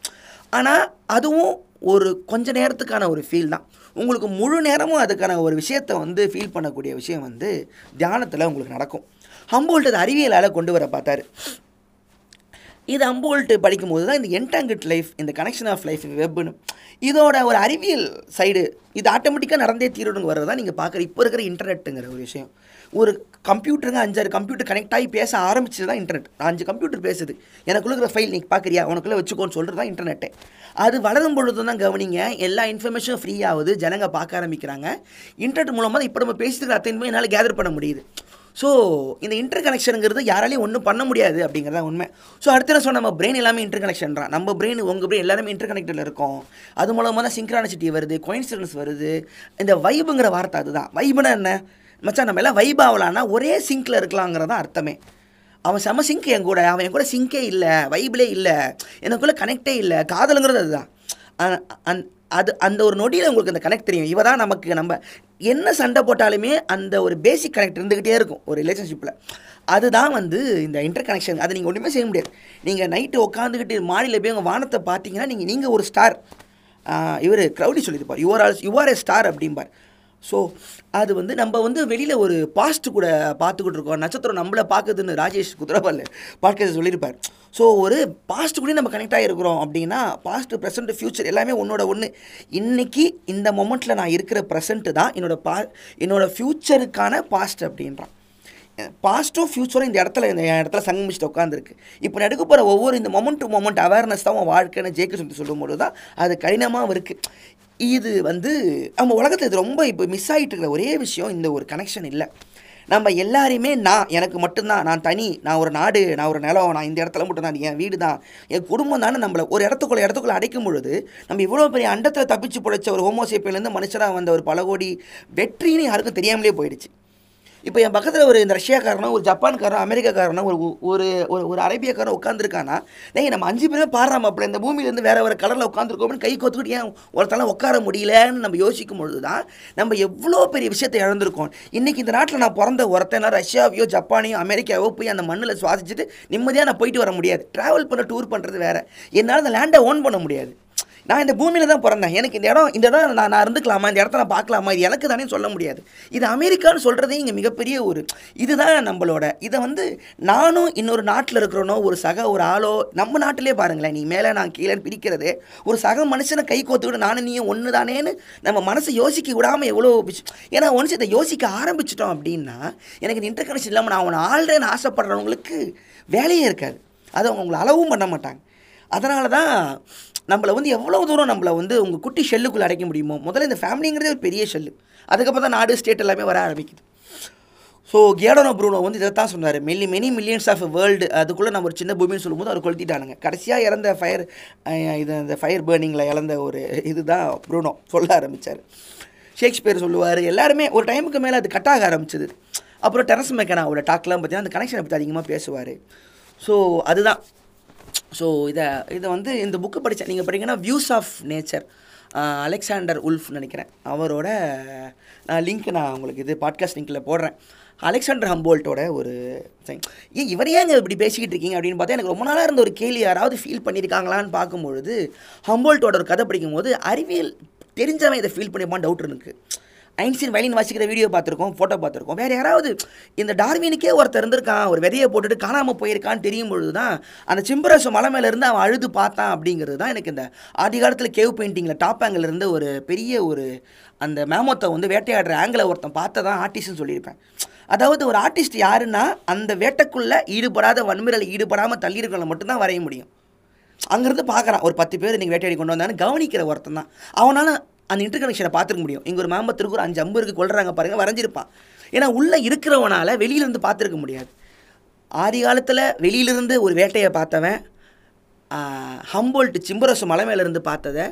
ஆனால் அதுவும் ஒரு கொஞ்ச நேரத்துக்கான ஒரு ஃபீல் தான். உங்களுக்கு முழு நேரமும் அதுக்கான ஒரு விஷயத்தை வந்து ஃபீல் பண்ணக்கூடிய விஷயம் வந்து தியானத்தில் உங்களுக்கு நடக்கும். ஹம்போல்ட் அது அறிவியலால் கொண்டு வர பார்த்தாரு. இது அம்போல்ட்டு படிக்கும்போது தான் இந்த என்டாங்கிட் லைஃப் இந்த கனெக்ஷன் ஆஃப் லைஃப் வெப்னு இதோட ஒரு அறிவியல் சைடு இது ஆட்டோமேட்டிக்காக நடந்தே தீரணுங்க வர்றது தான் நீங்கள் பார்க்குற இப்போ இருக்கிற இன்டர்நெட்டுங்கிற ஒரு விஷயம். ஒரு கம்ப்யூட்டருங்க அஞ்சாறு கம்ப்யூட்டர் கனெக்ட் ஆகி பேச ஆரம்பிச்சது தான் இன்டர்நெட் அஞ்சு கம்ப்யூட்டர் பேசுது. எனக்குள்ளே இருக்கிற ஃபைல் நீ பார்க்குறியா உனக்குள்ளே வச்சுக்கோன்னு சொல்கிறது தான் இன்டர்நெட்டு அது வளரும் பொழுது தான் கவனிங்க எல்லா இன்ஃபர்மேஷனும் ஃப்ரீ ஆகுது. ஜனங்க பார்க்க ஆரம்பிக்கிறாங்க. இன்டர்நெட் மூலமாக தான் இப்போ நம்ம பேசிட்டு அத்தனை என்னால் கேதர் பண்ண முடியுது. ஸோ இந்த இன்டர் கனெக்ஷனுங்கிறது யாராலையும் ஒன்றும் பண்ண முடியாது அப்படிங்கிறதா உண்மை. ஸோ அடுத்த என்ன சொன்ன நம்ம பிரெயின் எல்லாமே இன்டர் கனெக்ஷன்றான் நம்ம பிரெயின் உங்கள் பிரெயின் எல்லாருமே இன்டர் கனெக்டில் இருக்கும். அது மூலமாக தான் சிங்க்ரானிசிட்டி வருது கோயின்சிடன்ஸ் வருது. இந்த வைபுங்கிற வார்த்தை அதுதான். வைபுனா என்ன? மச்சான் நம்ம எல்லாம் வைப் ஆகலான்னா ஒரே சிங்கில் இருக்கலாங்கிறது தான் அர்த்தமே. அவன் செம சிங்க் என் கூட அவன் என் கூட சிங்கே இல்லை வைபிளே இல்லை எனக்குள்ளே கனெக்டே இல்லை காதலுங்கிறது அதுதான். அந் அது அந்த ஒரு நொடியில் உங்களுக்கு அந்த கனெக்ட் தெரியும். இவ தான் நமக்கு நம்ம என்ன சண்டை போட்டாலுமே அந்த ஒரு பேசிக் கனெக்ட் இருந்துக்கிட்டே இருக்கும் ஒரு ரிலேஷன்ஷிப்பில் அதுதான் வந்து இந்த இன்டர் கனெக்ஷன் அதை நீங்கள் ஒன்றுமே செய்ய முடியாது. நீங்கள் நைட்டு உட்காந்துக்கிட்டு மாடியில் போய் உங்கள் வானத்தை பார்த்தீங்கன்னா நீங்கள் நீங்கள் ஒரு ஸ்டார் இவர் க்ரௌடி சொல்லியிருப்பார். You're all you're a star அப்படிம்பார். ஸோ அது வந்து நம்ம வந்து வெளியில் ஒரு பாஸ்ட் கூட பார்த்துக்கிட்டு இருக்கோம். நட்சத்திரம் நம்மளை பார்க்குதுன்னு ராஜேஷ் குதிரவால் பாட்காஸ்ட் சொல்லியிருப்பார். ஸோ ஒரு பாஸ்ட் கூட நம்ம கனெக்ட் ஆகிருக்கிறோம் அப்படின்னா பாஸ்ட் ப்ரெசென்ட் ஃப்யூச்சர் எல்லாமே ஒன்றோட ஒன்று இன்னைக்கு இந்த மொமெண்ட்டில் நான் இருக்கிற ப்ரெசென்ட்டு தான் என்னோட பா என்னோட ஃப்யூச்சருக்கான பாஸ்ட் அப்படின்றான். பாஸ்ட்டும் ஃப்யூச்சரும் இந்த இடத்துல இந்த இடத்துல சங்கமிச்சுட்டு உட்காந்துருக்கு இப்போ நடக்க போகிற ஒவ்வொரு இந்த மொமெண்ட் டு மொமெண்ட் அவேர்னஸ் தான் உன் வாழ்க்கைன்னு ஜேக்கு சொல்லி சொல்லும்போது தான் அது கடினமாக இருக்குது இது வந்து நம்ம உலகத்தில் இது ரொம்ப இப்போ மிஸ் ஆகிட்டு இருக்கிற ஒரே விஷயம் இந்த ஒரு கனெக்ஷன் இல்லை. நம்ம எல்லாரையுமே நான் எனக்கு மட்டும்தான். நான் தனி நான் ஒரு நாடு நான் ஒரு நிலம் நான் இந்த இடத்துல மட்டும் தான் என் வீடு தான் என் குடும்பம் தானே நம்மளை ஒரு இடத்துக்குள்ள இடத்துக்குள்ள அடைக்கும் பொழுது நம்ம இவ்வளோ பெரிய அண்டத்தில் தப்பிச்சு பிழைச்ச ஒரு ஹோமோசேப்பிலேருந்து மனுஷராக வந்த ஒரு பல கோடி வெற்றின்னு யாருக்கும் தெரியாமலே போயிடுச்சு. இப்போ என் பக்கத்தில் ஒரு இந்த ரஷ்யாக்காரனோ ஒரு ஜப்பான்காரனோ அமெரிக்காக்காரனோ ஒரு ஒரு ஒரு ஒரு அரேபியக்காரன் உட்காந்துருக்கானா டேய் நம்ம அஞ்சு பேருமே பாடுறோம் அப்படி இந்த பூமியிலேருந்து வேறு வேறு கலரில் உட்காந்துருக்கோம்னு கை கொத்துக்கிட்டு ஏன் ஒருத்தலாம் உட்கார முடியலன்னு நம்ம யோசிக்கும் பொழுது தான் நம்ம எவ்வளோ பெரிய விஷயத்தை இழந்திருக்கோம். இன்றைக்கி இந்த நாட்டில் நான் பிறந்த ஒருத்தனா ரஷ்யாவையோ ஜப்பானையோ அமெரிக்காவோ போய் அந்த மண்ணில் சுவாசிச்சுட்டு நிம்மதியாக நான் போயிட்டு வர முடியாது. ட்ராவல் பண்ண டூர் பண்ணுறது வேறு. என்னால் அந்த லேண்டை ஓன் பண்ண முடியாது. நான் இந்த பூமியில் தான் பிறந்தேன். எனக்கு இந்த இடம் இந்த இடம் நான் நான் இருந்துக்கலாமா? இந்த இடத்த நான் பார்க்கலாமா? இது எனக்கு தானே சொல்ல முடியாது. இது அமெரிக்கான்னு சொல்கிறதே இங்கே மிகப்பெரிய ஒரு இதுதான் நம்மளோட. இதை வந்து நானும் இன்னொரு நாட்டில் இருக்கிறனோ ஒரு சக ஒரு ஆளோ நம்ம நாட்டிலே பாருங்களேன். நீ மேலே நான் கீழே பிரிக்கிறதே ஒரு சக மனுஷனை கை கோத்துக்கிட்டு நானும் நீயும் ஒன்று தானேன்னு நம்ம மனசை யோசிக்க விடாமல் எவ்வளோ ஏன்னா ஒன்ஸ் இதை யோசிக்க ஆரம்பிச்சிட்டோம் அப்படின்னா எனக்கு இந்த இன்டர் கனெக்ஷன் இல்லாமல் நான் அவனை ஆள்றேன்னு ஆசைப்படுறவங்களுக்கு வேலையே இருக்காது. அதை அவங்க உங்களை அளவும் பண்ண மாட்டாங்க. அதனால தான் நம்மளை வந்து எவ்வளோ தூரம் நம்மளை வந்து உங்கள் குட்டி ஷெல்லுக்குள்ளே அடைக்க முடியுமோ முதல்ல இந்த ஃபேமிலிங்கிறதே ஒரு பெரிய ஷெல்லு. அதுக்கப்புறம் தான் நாடு ஸ்டேட் எல்லாமே வர ஆரம்பிக்குது. ஸோ கேடனோ ப்ரூனோ வந்து இதை தான் சொன்னார். Many many millions of world அதுக்குள்ளே நம்ம ஒரு சின்ன பூமின்னு சொல்லும்போது அவர் கொளுத்திட்டானுங்க. கடைசியாக இறந்த ஃபயர் இது இந்த ஃபயர் பேர்னிங்கில் இழந்த ஒரு இதுதான் ப்ரூனோ சொல்ல ஆரம்பித்தார் ஷேக்ஸ்பியர் சொல்லுவார் எல்லாருமே ஒரு டைமுக்கு மேலே அது கட்டாக ஆரம்பிச்சது. அப்புறம் டெரஸ் மெக்கனாவோட டாக்லாம் பார்த்தீங்கன்னா அந்த கனெக்ஷனை பற்றி அதிகமாக பேசுவார். ஸோ அதுதான். ஸோ இதை இதை வந்து இந்த புக்கு படித்தேன் நீங்கள் படிங்கன்னா views of nature Alexander Wulf நினைக்கிறேன். அவரோட லிங்க் நான் உங்களுக்கு இது பாட்காஸ்ட் லிங்க்கில் போடுறேன். அலெக்சாண்டர் ஹம்போல்ட்டோட ஒரு thing. ஏன் இவர் ஏங்க இப்படி பேசிக்கிட்டு இருக்கீங்க அப்படின்னு பார்த்தா எனக்கு ரொம்ப நாளாக இருந்த ஒரு கேள்வி யாராவது ஃபீல் பண்ணியிருக்காங்களான்னு பார்க்கும்பொழுது ஹம்போல்ட்டோட ஒரு கதை படிக்கும்போது அறிவியல் தெரிஞ்சவன் இதை ஃபீல் பண்ணிப்பான் டவுட் இருக்குது ஐன்ஸ்டீன் வயலின் வாசிக்கிற வீடியோ பார்த்துருக்கோம் ஃபோட்டோ பார்த்துருக்கோம். வேறு யாராவது இந்த டார்வினுக்கே ஒருத்தர் இருந்திருக்கான் ஒரு விதையை போட்டுட்டு காணாமல் போயிருக்கான்னு தெரியும் பொழுது தான் அந்த சிம்பரசு மலை மேலேருந்து அவன் அழுது பார்த்தான் அப்படிங்கிறது தான் எனக்கு இந்த ஆதி காலத்தில் கேவ் பெயிண்டிங்கில் டாப் ஆங்கிள் இருந்து ஒரு பெரிய ஒரு அந்த மேமோத்தை வந்து வேட்டையாடுற ஆங்கிளை ஒருத்தன் பார்த்ததான் ஆர்டிஸ்ட்னு சொல்லியிருப்பேன். அதாவது ஒரு ஆர்டிஸ்ட் யாருன்னா அந்த வேட்டைக்குள்ளே ஈடுபடாத வன்முறையில் ஈடுபடாமல் தள்ளியிருக்கிறவங்களை மட்டும்தான் வரைய முடியும். அங்கேருந்து பார்க்குறான் ஒரு பத்து பேர் நீங்கள் வேட்டையாடி கொண்டு வந்தான்னு கவனிக்கிற ஒருத்தன் தான் அவனால் அந்த இன்டர் கனெக்ஷனை பார்த்துருக்க முடியும். இங்கே ஒரு மேம்பத்திற்கு ஒரு அஞ்சு அம்பு இருக்குது கொள்றாங்க பாருங்க வரைஞ்சிருப்பான் ஏன்னா உள்ளே இருக்கிறவனால் வெளியிலேருந்து பார்த்துருக்க முடியாது. ஆதி காலத்தில் வெளியிலிருந்து ஒரு வேட்டையை பார்த்தவன் ஹம்போல்ட் சிம்பரசு மலை மேலேருந்து பார்த்ததை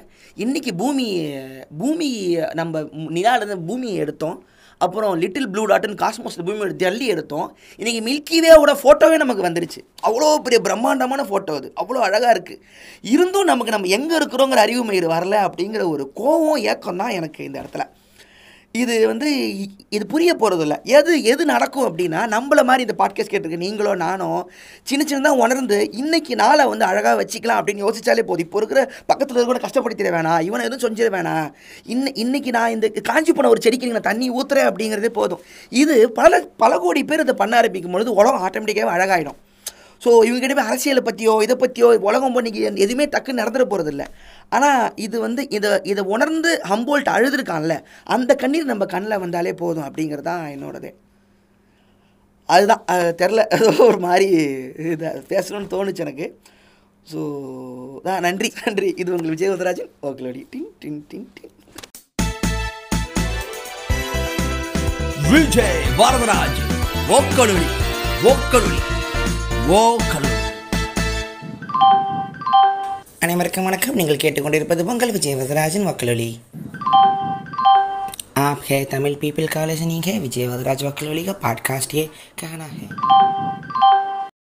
இன்றைக்கி பூமி பூமி நம்ம நிலாலேருந்து பூமியை எடுத்தோம். அப்புறம் லிட்டில் ப்ளூ டாட்னு காஸ்மோஸ் பூமியோட ஜல்லி எடுத்தோம். இன்றைக்கி மில்கிவேவோட ஃபோட்டோவே நமக்கு வந்துருச்சு. அவ்வளோ பெரிய பிரம்மாண்டமான ஃபோட்டோ அது. அவ்வளோ அழகாக இருக்குது இருந்தும் நமக்கு நம்ம எங்கே இருக்கிறோங்கிற அறிவு மயிறு வரல அப்படிங்கிற ஒரு கோவம் ஏக்கம் தான் எனக்கு இந்த இடத்துல. இது வந்து இது புரிய போகிறதில்ல எது எது நடக்கும் அப்படின்னா நம்மள மாதிரி இந்த பாட்காஸ்ட் கேட்டிருக்கு நீங்களோ நானோ சின்ன சின்னதாக உணர்ந்து இன்னைக்கு நாளை வந்து அழகாக வச்சுக்கலாம் அப்படின்னு யோசிச்சாலே போதும். இப்போ இருக்கிற பக்கத்தில் இருக்கிற கஷ்டப்படுத்திட வேணாம். இவனை எதுவும் செஞ்சிட வேணாம். இன்ன இன்றைக்கி நான் இந்த காஞ்சி போன ஒரு செடிக்கு நான் தண்ணி ஊற்றுறேன் அப்படிங்கிறதே போதும். இது பல பல கோடி பேர் இதை பண்ண ஆரம்பிக்கும் பொழுது உலகம் ஆட்டோமேட்டிக்காகவே அழகாயிடும். ஸோ இவங்ககிட்ட அரசியலை பற்றியோ இதை பற்றியோ உலகம் பண்ணிக்கு எதுவுமே டக்குன்னு நடந்துட போகிறதில்ல ஆனால் இது வந்து இதை இதை உணர்ந்து ஹம்போல்ட் அழுதுருக்கான்ல அந்த கண்ணீர் நம்ம கண்ணில் வந்தாலே போதும் அப்படிங்கிறது தான் என்னோடது. அதுதான் அது தெரில (laughs) ஒரு மாதிரி இதை பேசணும்னு தோணுச்சு எனக்கு. ஸோ தான் நன்றி நன்றி. இது உங்கள் விஜய் வரதராஜன் ஓகேடி டிங் டிங் டிங் டிங். விஜய் வரதராஜ் ஓக்கலுடி ஓக்கலுடி ஓக்கலுடி அனைவருக்கும் வணக்கம் நீங்கள் கேட்டுக்கொண்டிருப்பது பொங்கல் விஜய் வரதராஜன் வக்கலொலி आप है तमिल पीपल कॉलेज नहीं है विजय वदराज वकलोली का पॉडकास्ट ये कहना है